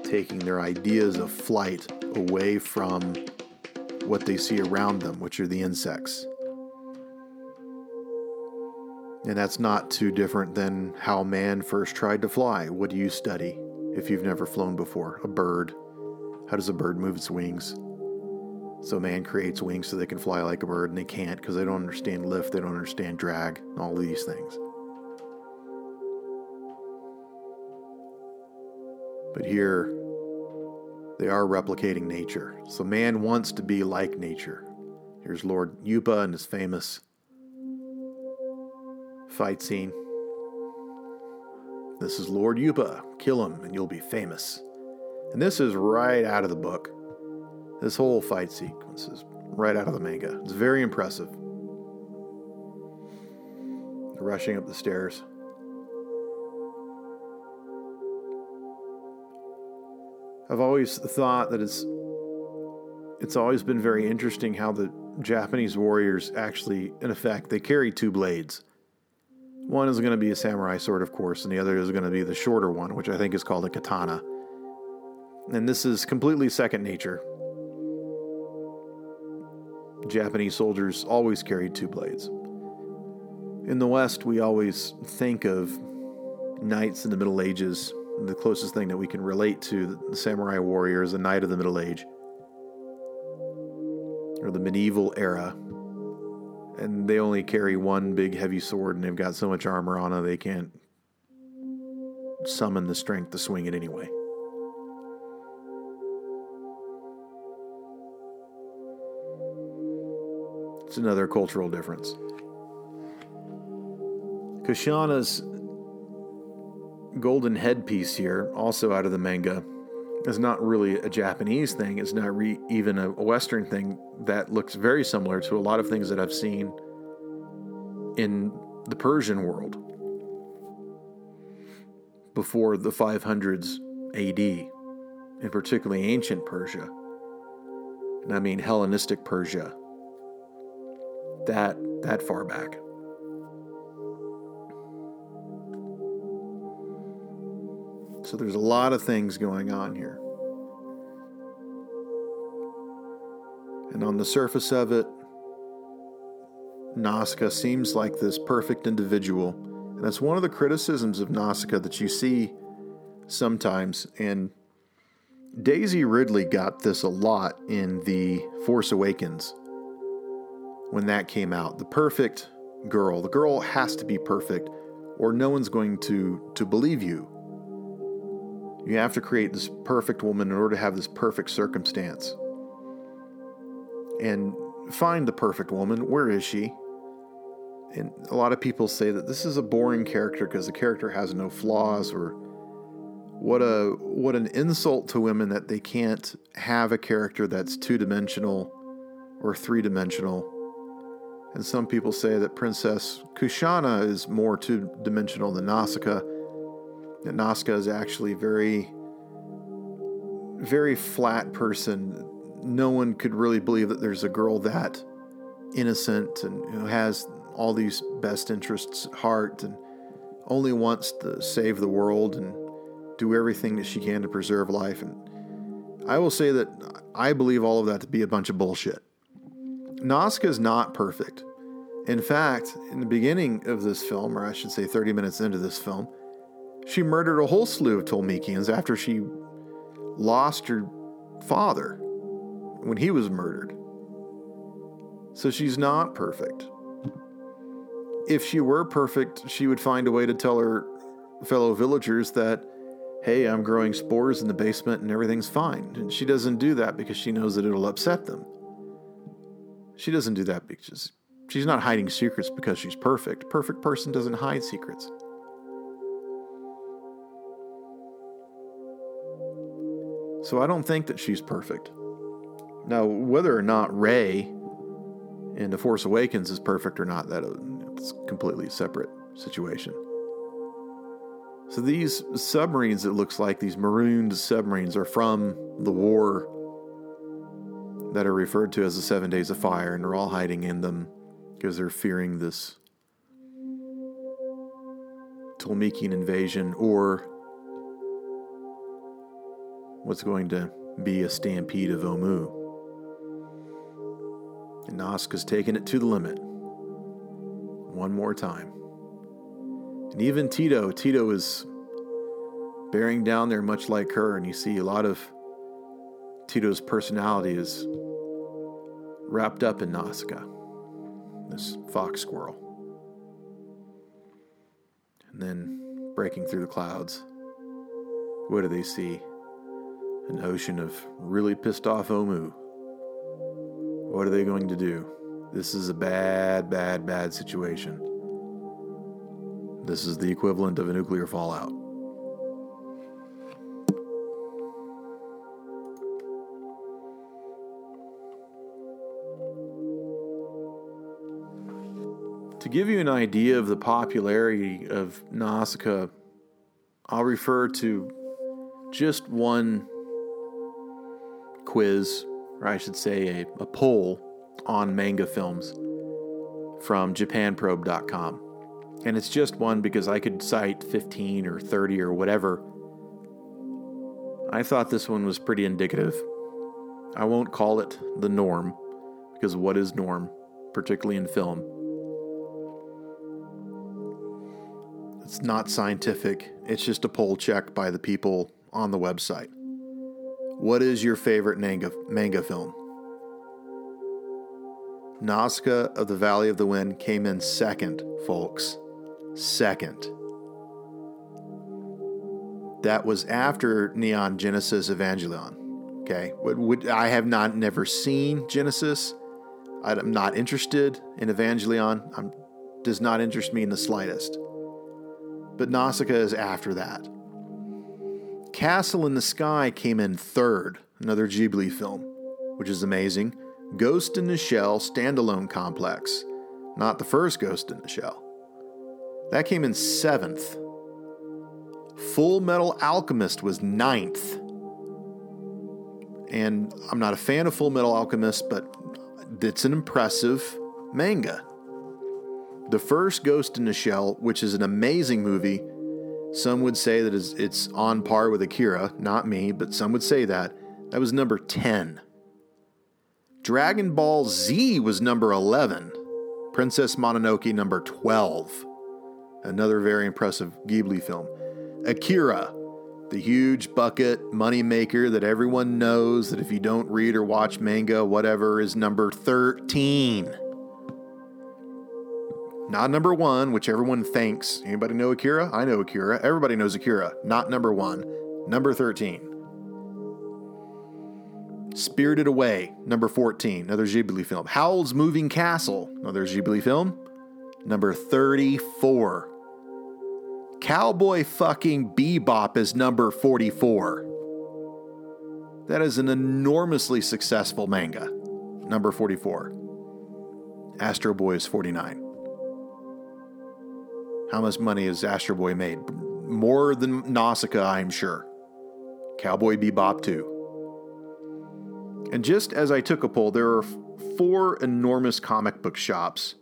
taking their ideas of flight away from what they see around them, which are the insects. And that's not too different than how man first tried to fly. What do you study if you've never flown before? A bird. How does a bird move its wings? So man creates wings so they can fly like a bird, and they can't because they don't understand lift, they don't understand drag, and all these things. But here, they are replicating nature. So man wants to be like nature. Here's Lord Yupa and his famous fight scene. This is Lord Yupa. Kill him and you'll be famous. And this is right out of the book. This whole fight sequence is right out of the manga. It's very impressive. Rushing up the stairs. I've always thought that it's it's always been very interesting how the Japanese warriors actually in effect they carry two blades. One is going to be a samurai sword, of course, and the other is going to be the shorter one, which I think is called a katana. And this is completely second nature. Japanese soldiers always carried two blades. In the West, we always think of knights in the Middle Ages. The closest thing that we can relate to the samurai warrior is a knight of the Middle Age or the medieval era and they only carry one big heavy sword and they've got so much armor on them they can't summon the strength to swing it anyway. It's another cultural difference. Kushana's golden headpiece here, also out of the manga, is not really a Japanese thing. It's not re- even a Western thing that looks very similar to a lot of things that I've seen in the Persian world before the 500s AD, and particularly ancient Persia. And I mean Hellenistic Persia. That that far back. So there's a lot of things going on here. And on the surface of it, Nausicaa seems like this perfect individual. And that's one of the criticisms of Nausicaa that you see sometimes. And Daisy Ridley got this a lot in The Force Awakens when that came out. The perfect girl. The girl has to be perfect, or no one's going to, to believe you. You have to create this perfect woman in order to have this perfect circumstance. And find the perfect woman. Where is she? And a lot of people say that this is a boring character because the character has no flaws or what a what an insult to women that they can't have a character that's two-dimensional or three-dimensional And some people say that Princess Kushana is more two dimensional than Nausicaa. That Nausicaa is actually very, very flat person. No one could really believe that there's a girl that innocent and who has all these best interests at heart and only wants to save the world and do everything that she can to preserve life. And I will say that I believe all of that to be a bunch of bullshit. Nausicaa is not perfect. In fact, in the beginning of this film, or I should say 30 minutes into this film, she murdered a whole slew of Tolmekians after she lost her father when he was murdered. So she's not perfect. If she were perfect, she would find a way to tell her fellow villagers that, hey, I'm growing spores in the basement and everything's fine. And she doesn't do that because she knows that it'll upset them. She doesn't do that because she's not hiding secrets because she's perfect. Perfect person doesn't hide secrets. So I don't think that she's perfect. Now, whether or not Rey in The Force Awakens is perfect or not, that uh, it's completely separate situation. So these submarines, it looks like these marooned submarines, are from the war that are referred to as the Seven Days of Fire, and they're all hiding in them because they're fearing this Tolmekian invasion or what's going to be a stampede of Ohmu. And Nausicaa's taken it to the limit. One more time. And even Tito, Tito is bearing down there much like her, and you see a lot of Tito's personality is wrapped up in Nausicaa, this fox squirrel. And then breaking through the clouds, what do they see? An ocean of really pissed off Ohmu. What are they going to do? This is a bad, bad, bad situation. This is the equivalent of a nuclear fallout. To give you an idea of the popularity of Nausicaa, I'll refer to just one quiz, or I should say a, a poll on manga films from japanprobe.com. And it's just one because I could cite 15 or 30 or whatever. I thought this one was pretty indicative. I won't call it the norm, because what is norm, particularly in film? It's not scientific, it's just a poll check by the people on the website. What is your favorite manga, manga film? Nausicaa of the Valley of the Wind came in second, folks. Second. That was after Neon Genesis Evangelion. Okay, I have not never seen Genesis. I'm not interested in Evangelion. I'm, does not interest me in the slightest but Nausicaa is after that. Castle in the Sky came in third, another Ghibli film, which is amazing. Ghost in the Shell standalone complex, not the first Ghost in the Shell. That came in seventh. Full Metal Alchemist was ninth. And I'm not a fan of Full Metal Alchemist, but it's an impressive manga. The first Ghost in the Shell, which is an amazing movie, some would say that it's on par with Akira. Not me, but some would say that. That was number 10. Dragon Ball Z was number 11. Princess Mononoke number 12. Another very impressive Ghibli film. Akira, the huge bucket moneymaker that everyone knows that if you don't read or watch manga, whatever, is number 13. Not number one, which everyone thinks. Anybody know Akira? I know Akira. Everybody knows Akira. Not number one. Number 13. Spirited Away, number 14, another Ghibli film. Howl's Moving Castle, another Ghibli film. Number 34. Cowboy fucking Bebop is number 44. That is an enormously successful manga. Number 44. Astro Boy is 49. How much money has Astro Boy made? More than Nausicaa, I'm sure. Cowboy Bebop, too. And just as I took a poll, there are four enormous comic book shops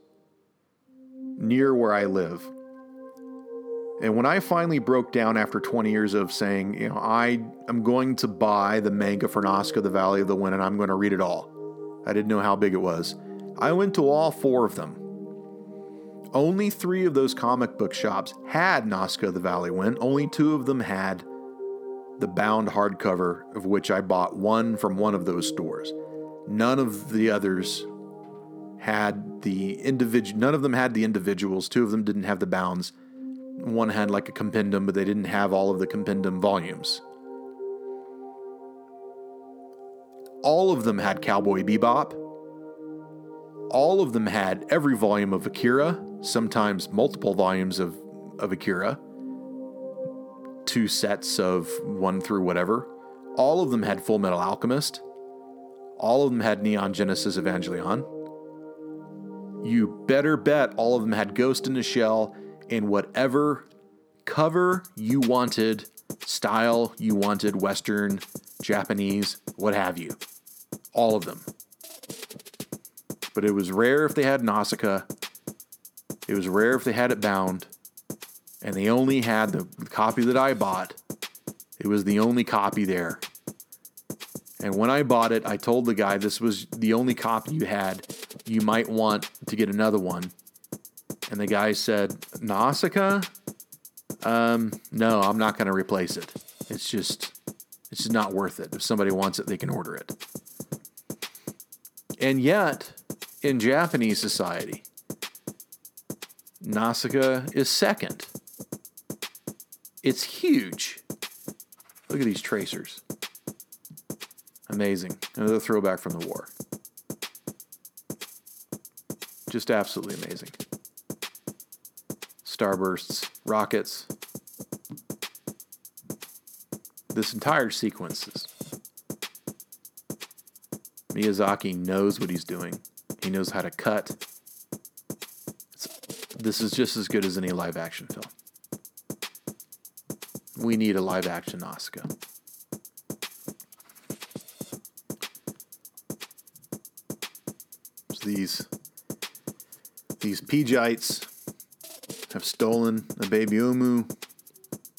near where I live. And when I finally broke down after 20 years of saying, you know, I am going to buy the manga for Nausicaa, the Valley of the Wind, and I'm going to read it all. I didn't know how big it was. I went to all four of them. Only three of those comic book shops had Nausicaa, the Valley Wind. Only two of them had the bound hardcover, of which I bought one from one of those stores. None of the others had the individual. None of them had the individuals. Two of them didn't have the bounds. One had like a compendium, but they didn't have all of the compendium volumes. All of them had Cowboy Bebop. All of them had every volume of Akira, sometimes multiple volumes of, of Akira, two sets of one through whatever. All of them had Full Metal Alchemist. All of them had Neon Genesis Evangelion. You better bet all of them had Ghost in the Shell in whatever cover you wanted, style you wanted, Western, Japanese, what have you. All of them. But it was rare if they had Nausicaa. It was rare if they had it bound. And they only had the copy that I bought. It was the only copy there. And when I bought it, I told the guy this was the only copy you had. You might want to get another one. And the guy said, Nausicaa? Um, no, I'm not going to replace it. It's just, it's just not worth it. If somebody wants it, they can order it. And yet, in Japanese society, Nausicaa is second. It's huge. Look at these tracers. Amazing. Another throwback from the war. Just absolutely amazing. Starbursts, rockets. This entire sequence is. Miyazaki knows what he's doing. He knows how to cut. This is just as good as any live action film. We need a live action Nausicaa. So these these Pejites have stolen a baby Ohmu.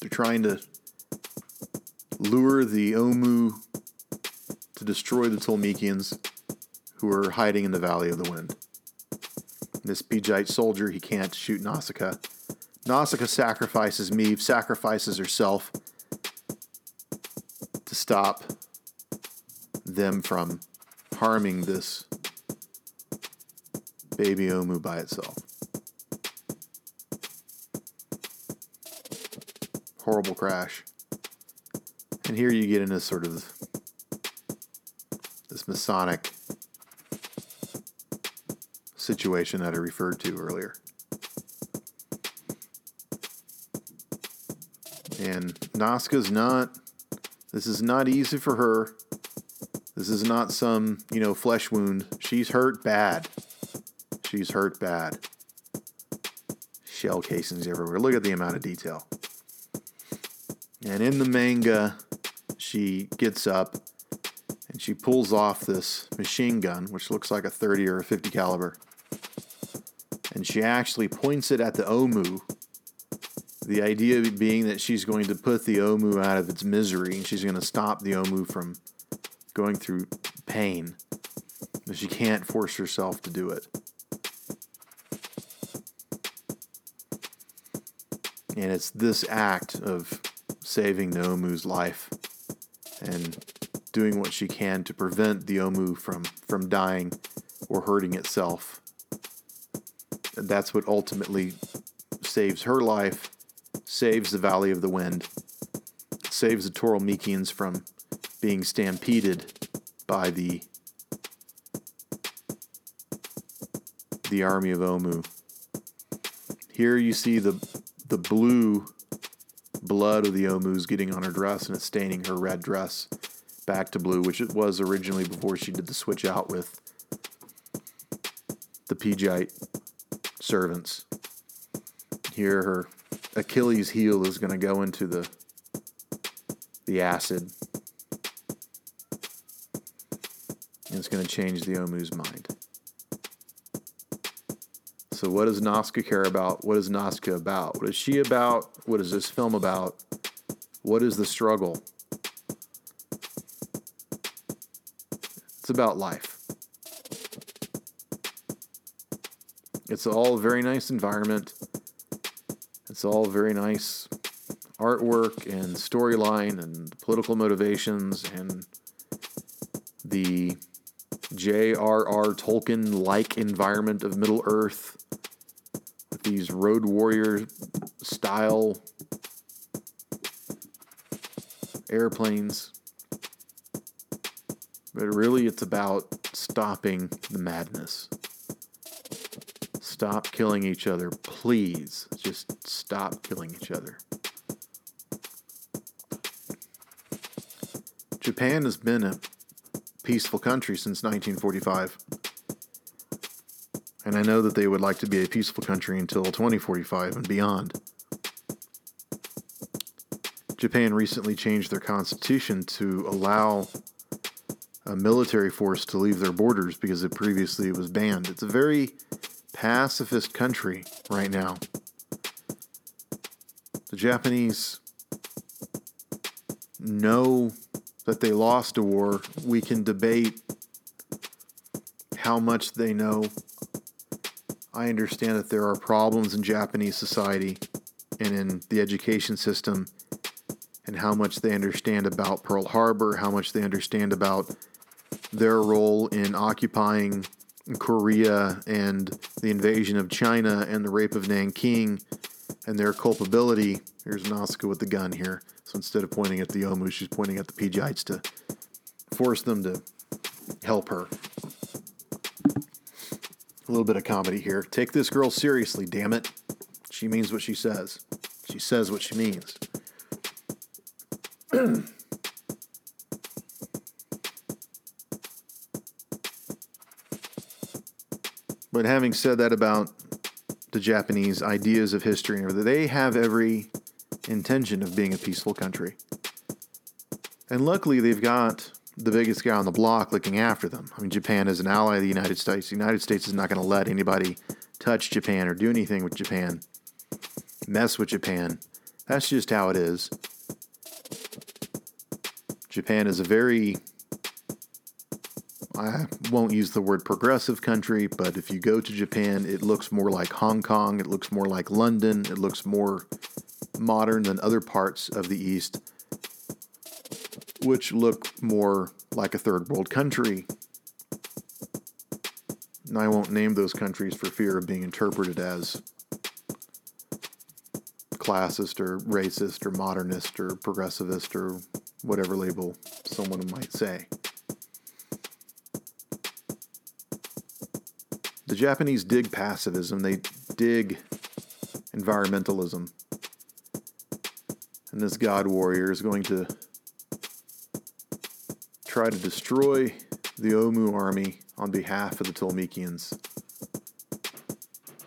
They're trying to lure the Ohmu to destroy the Tolmekians who are hiding in the Valley of the Wind. This Pejite soldier, he can't shoot Nausicaa. Nausicaa sacrifices Mehve, sacrifices herself to stop them from harming this baby Ohmu by itself. Horrible crash. And here you get into sort of this Masonic situation that I referred to earlier. And Nausicaa's not, this is not easy for her. This is not some, you know, flesh wound. She's hurt bad. She's hurt bad. Shell casings everywhere. Look at the amount of detail. And in the manga, she gets up and she pulls off this machine gun, which looks like a 30 or a 50 caliber. And she actually points it at the Ohmu. The idea being that she's going to put the Ohmu out of its misery and she's going to stop the Ohmu from going through pain. But she can't force herself to do it. And it's this act of saving the Ohmu's life and doing what she can to prevent the Ohmu from, from dying or hurting itself. That's what ultimately saves her life, saves the Valley of the Wind, saves the Tolmekians from being stampeded by the the army of Ohmu. Here you see the the blue blood of the Ohmu's getting on her dress and it's staining her red dress back to blue, which it was originally before she did the switch out with the Pejite servants. Here, her Achilles' heel is going to go into the the acid. And it's going to change the Ohmu's mind. So, what does Nausicaa care about? What is Nausicaa about? What is she about? What is this film about? What is the struggle? It's about life. It's all very nice environment. It's all very nice artwork and storyline and political motivations and the J.R.R. Tolkien like environment of Middle Earth with these road warrior style airplanes. But really, it's about stopping the madness. Stop killing each other, please. Just stop killing each other. Japan has been a peaceful country since 1945. And I know that they would like to be a peaceful country until 2045 and beyond. Japan recently changed their constitution to allow a military force to leave their borders because it previously was banned. It's a very pacifist country right now. The Japanese know that they lost a war. We can debate how much they know. I understand that there are problems in Japanese society and in the education system and how much they understand about Pearl Harbor, how much they understand about their role in occupying Korea and the invasion of China and the rape of Nanking and their culpability. Here's Nausicaa with the gun here. So instead of pointing at the Ohmu, she's pointing at the Pejites to force them to help her. A little bit of comedy here. Take this girl seriously, damn it. She means what she says. She says what she means. but having said that about the Japanese ideas of history they have every intention of being a peaceful country. And luckily, they've got the biggest guy on the block looking after them. I mean, Japan is an ally of the United States. The United States is not going to let anybody touch Japan or do anything with Japan, mess with Japan. That's just how it is. Japan is a very, I won't use the word progressive country, but if you go to Japan, it looks more like Hong Kong, it looks more like London, it looks more modern than other parts of the East, which look more like a third world country. And I won't name those countries for fear of being interpreted as classist or racist or modernist or progressivist or whatever label someone might say. Japanese dig pacifism, they dig environmentalism. And this God warrior is going to try to destroy the Ohmu army on behalf of the Tolmekians.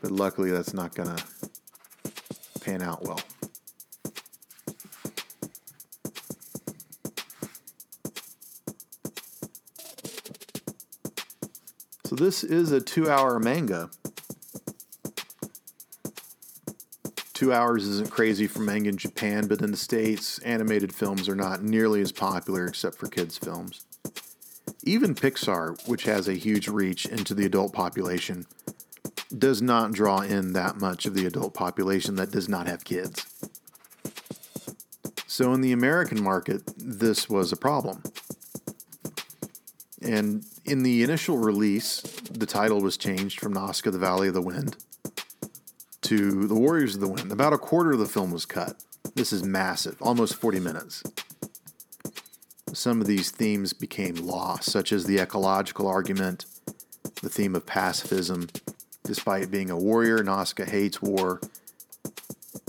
But luckily, that's not going to pan out well. This is a two hour manga. Two hours isn't crazy for manga in Japan, but in the States, animated films are not nearly as popular except for kids' films. Even Pixar, which has a huge reach into the adult population, does not draw in that much of the adult population that does not have kids. So, in the American market, this was a problem. And in the initial release, the title was changed from Nausicaa, the Valley of the Wind to The Warriors of the Wind. About a quarter of the film was cut. This is massive, almost 40 minutes. Some of these themes became lost, such as the ecological argument, the theme of pacifism. Despite being a warrior, Nausicaa hates war.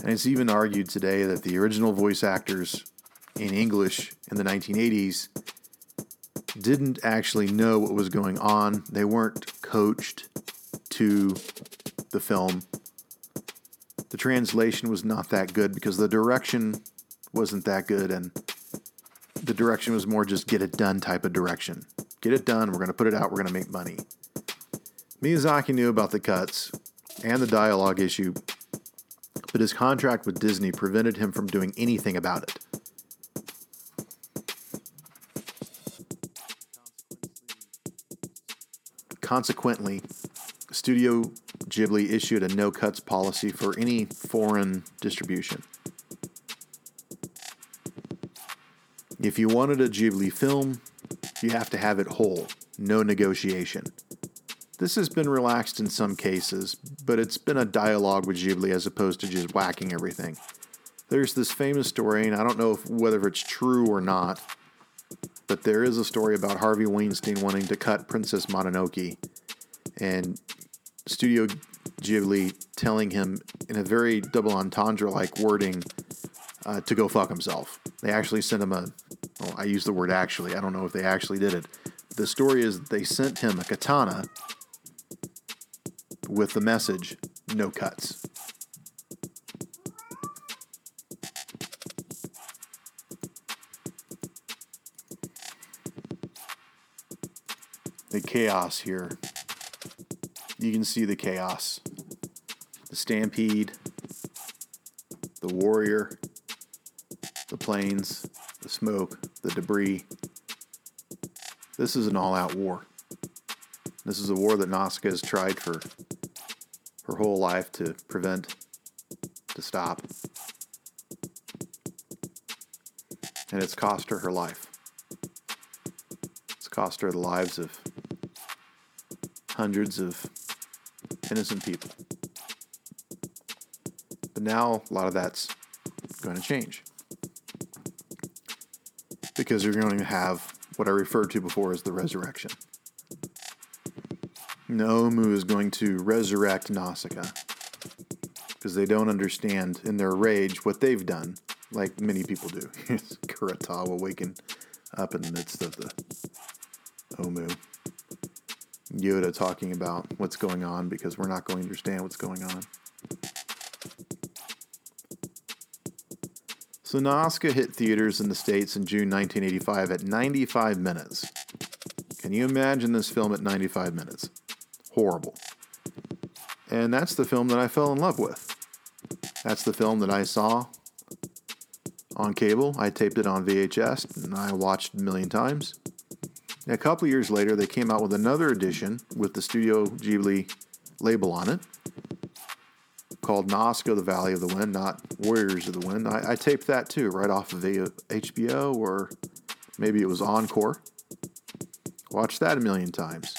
And it's even argued today that the original voice actors in English in the 1980s didn't actually know what was going on. They weren't coached to the film. The translation was not that good because the direction wasn't that good, and the direction was more just get it done type of direction. Get it done, we're going to put it out, we're going to make money. Miyazaki knew about the cuts and the dialogue issue, but his contract with Disney prevented him from doing anything about it. Consequently, Studio Ghibli issued a no cuts policy for any foreign distribution. If you wanted a Ghibli film, you have to have it whole, no negotiation. This has been relaxed in some cases, but it's been a dialogue with Ghibli as opposed to just whacking everything. There's this famous story, and I don't know if, whether it's true or not, but there is a story about Harvey Weinstein wanting to cut Princess Mononoke, and Studio Ghibli telling him in a very double entendre like wording uh, to go fuck himself. They actually sent him a, well, I use the word actually, I don't know if they actually did it. The story is they sent him a katana with the message no cuts. The chaos here. You can see the chaos. The stampede, the warrior, the planes, the smoke, the debris. This is an all out war. This is a war that Nausicaa has tried for her whole life to prevent, to stop. And it's cost her her life. It's cost her the lives of hundreds of innocent people. But now a lot of that's going to change. Because you're going to have what I referred to before as the resurrection. Nomu is going to resurrect Nausicaa because they don't understand in their rage what they've done, like many people do. Kurotowa waking up in the midst of the Ohmu. Yoda talking about what's going on because we're not going to understand what's going on. So Nausicaa hit theaters in the States in June 1985 at 95 minutes. Can you imagine this film at 95 minutes? Horrible. And that's the film that I fell in love with. That's the film that I saw on cable. I taped it on VHS and I watched a million times. A couple years later, they came out with another edition with the Studio Ghibli label on it called Nausicaa, the Valley of the Wind, not Warriors of the Wind. I, I taped that too, right off of HBO or maybe it was Encore. Watched that a million times.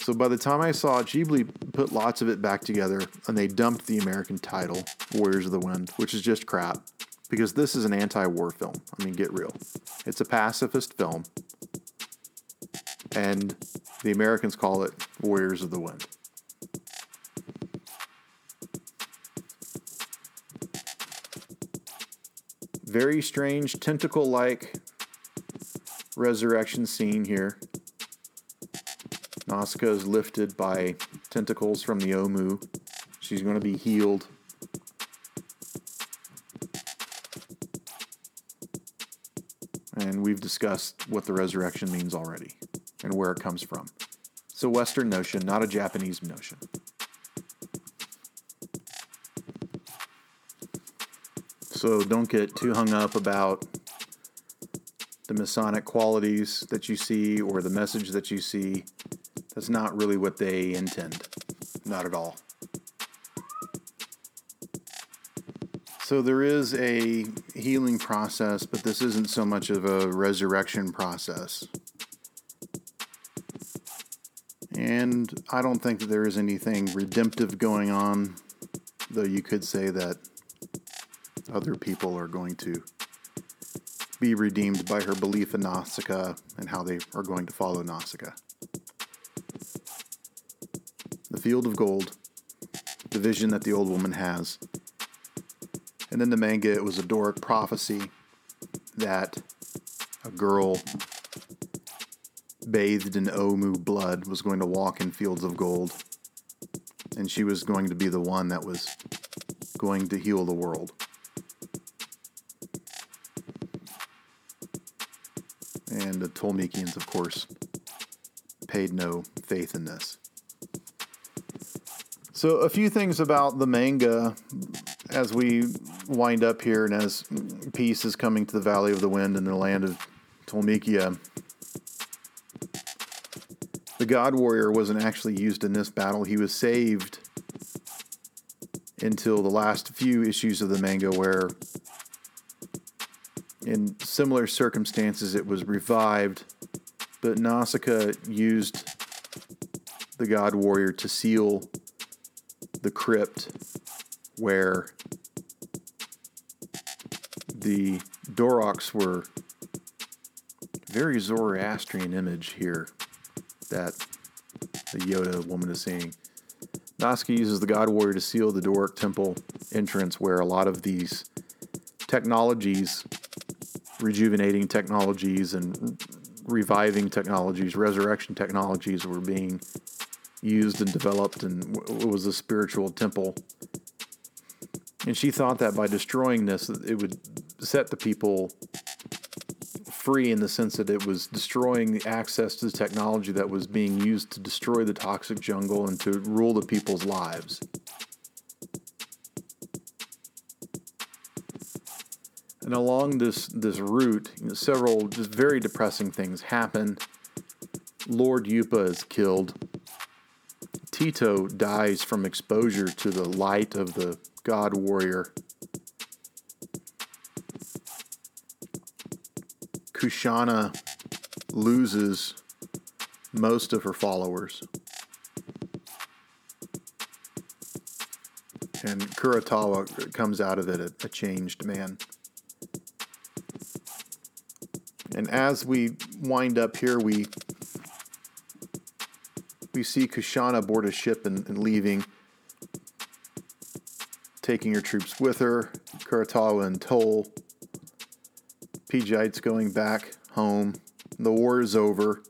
So by the time I saw Ghibli put lots of it back together and they dumped the American title, Warriors of the Wind, which is just crap because this is an anti war film. I mean, get real. It's a pacifist film, and the Americans call it Warriors of the Wind. Very strange tentacle like resurrection scene here. Nausicaa is lifted by tentacles from the Ohmu. She's going to be healed and we've discussed what the resurrection means already and where it comes from. It's a Western notion, not a Japanese notion. So don't get too hung up about the Masonic qualities that you see or the message that you see. That's not really what they intend. Not at all. So there is a healing process, but this isn't so much of a resurrection process. And I don't think that there is anything redemptive going on, though you could say that other people are going to be redeemed by her belief in Nausicaa and how they are going to follow Nausicaa. The field of gold, the vision that the old woman has, and then the manga, it was a Dorok prophecy that a girl bathed in Ohmu blood, was going to walk in fields of gold. And she was going to be the one that was going to heal the world. And the Tolmekians, of course, paid no faith in this. So, a few things about the manga as we wind up here and as peace is coming to the Valley of the Wind and the land of Tolmekia. The God Warrior wasn't actually used in this battle. He was saved until the last few issues of the manga, where in similar circumstances it was revived, but Nausicaa used the God Warrior to seal the crypt where the Doroks were very Zoroastrian image here that the Yoda woman is seeing. Nausicaa uses the God Warrior to seal the Dorok Temple entrance where a lot of these technologies, rejuvenating technologies and reviving technologies, resurrection technologies were being used and developed, and it was a spiritual temple. And she thought that by destroying this, it would set the people free in the sense that it was destroying the access to the technology that was being used to destroy the toxic jungle and to rule the people's lives. And along this this route, you know, several just very depressing things happen. Lord Yupa is killed. Tito dies from exposure to the light of the God warrior. Kushana loses most of her followers. And Kurotowa comes out of it a, a changed man. And as we wind up here, we we see Kushana board a ship and, and leaving, taking her troops with her. Kurotowa and Toll. Pejite's going back home. The war is over.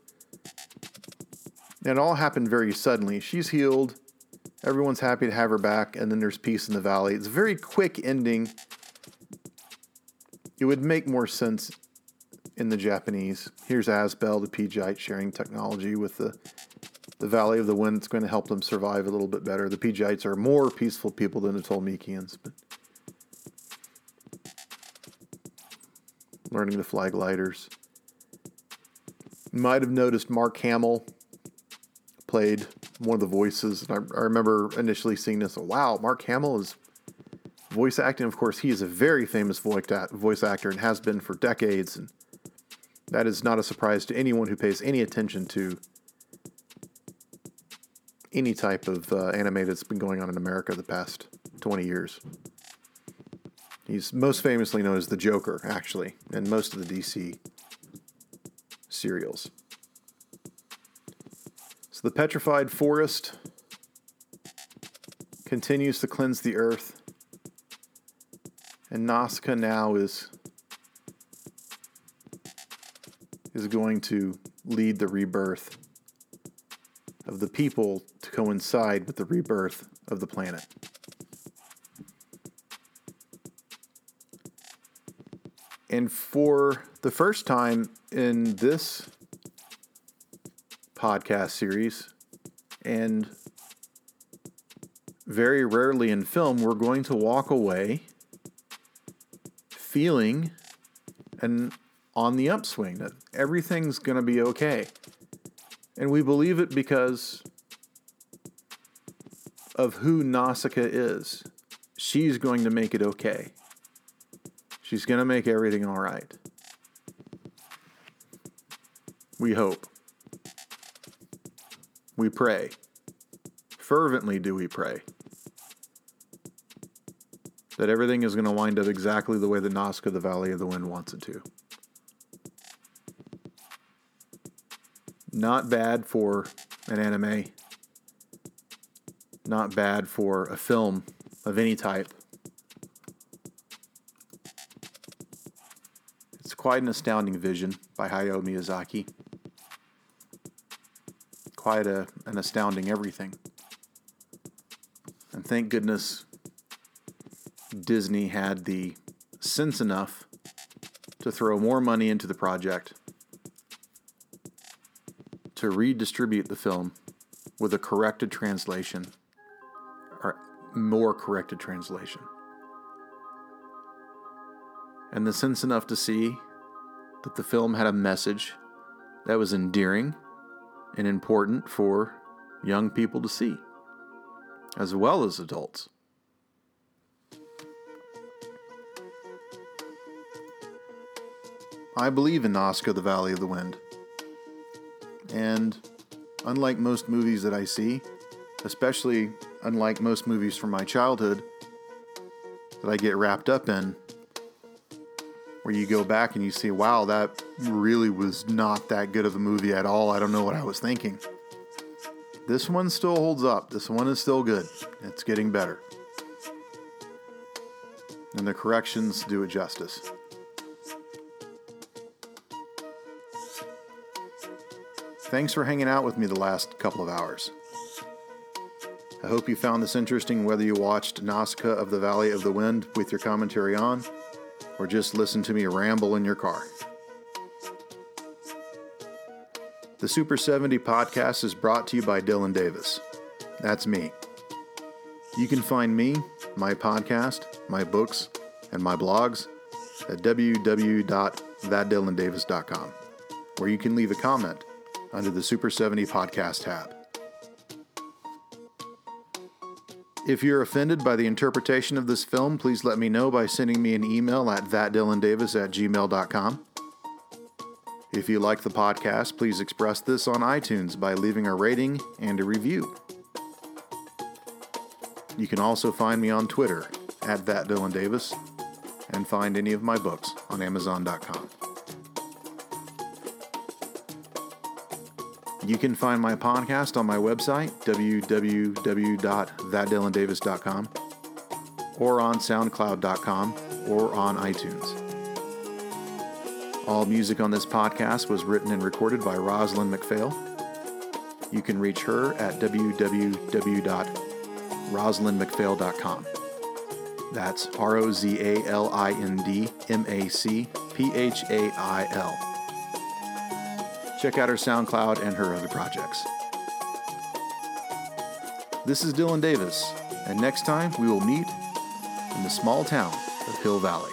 And it all happened very suddenly. She's healed. Everyone's happy to have her back, and then there's peace in the valley. It's a very quick ending. It would make more sense in the Japanese. Here's Asbel, the Pejaite, sharing technology with the the Valley of the Wind that's going to help them survive a little bit better. The Pejites are more peaceful people than the Tolmekians, but learning the flag gliders. You might have noticed Mark Hamill played one of the voices. I, I remember initially seeing this. Oh, wow, Mark Hamill is voice acting. Of course, he is a very famous voice actor and has been for decades. And that is not a surprise to anyone who pays any attention to any type of uh, anime that's been going on in America the past 20 years. He's most famously known as the Joker, actually, in most of the DC serials. So the petrified forest continues to cleanse the earth, and Nausicaa now is is going to lead the rebirth of the people to coincide with the rebirth of the planet. And for the first time in this podcast series, and very rarely in film, we're going to walk away feeling and on the upswing that everything's going to be okay. And we believe it because of who Nausicaa is. She's going to make it okay. She's going to make everything all right. We hope. We pray. Fervently do we pray that everything is going to wind up exactly the way the Nausicaa, the Valley of the Wind, wants it to. Not bad for an anime. Not bad for a film of any type. It's quite an astounding vision by Hayao Miyazaki. quite a, an astounding everything. And thank goodness Disney had the sense enough to throw more money into the project to redistribute the film with a corrected translation or more corrected translation. And the sense enough to see that the film had a message that was endearing and important for young people to see, as well as adults. I believe in Nausicaa, the Valley of the Wind. And unlike most movies that I see, especially unlike most movies from my childhood that I get wrapped up in, where you go back and you see, wow, that really was not that good of a movie at all. I don't know what I was thinking. This one still holds up. This one is still good. It's getting better. And the corrections do it justice. Thanks for hanging out with me the last couple of hours. I hope you found this interesting whether you watched Nausicaa of the Valley of the Wind with your commentary on, or just listened to me ramble in your car. The Super 70 podcast is brought to you by Dylan Davis. That's me. You can find me, my podcast, my books, and my blogs at www.thatdylandavis.com, where you can leave a comment under the Super 70 podcast tab. If you're offended by the interpretation of this film, please let me know by sending me an email at thatdylandavis at gmail.com. If you like the podcast, please express this on iTunes by leaving a rating and a review. You can also find me on Twitter at thatdylandavis and find any of my books on Amazon.com. You can find my podcast on my website, www.thatdylandavis.com, or on SoundCloud.com, or on iTunes. All music on this podcast was written and recorded by Rozalind MacPhail. You can reach her at www.rozalindmacphail.com. That's R O Z A L I N D M A C P H A I L. Check out her SoundCloud and her other projects. This is Dylan Davis, and next time we will meet in the small town of Hill Valley.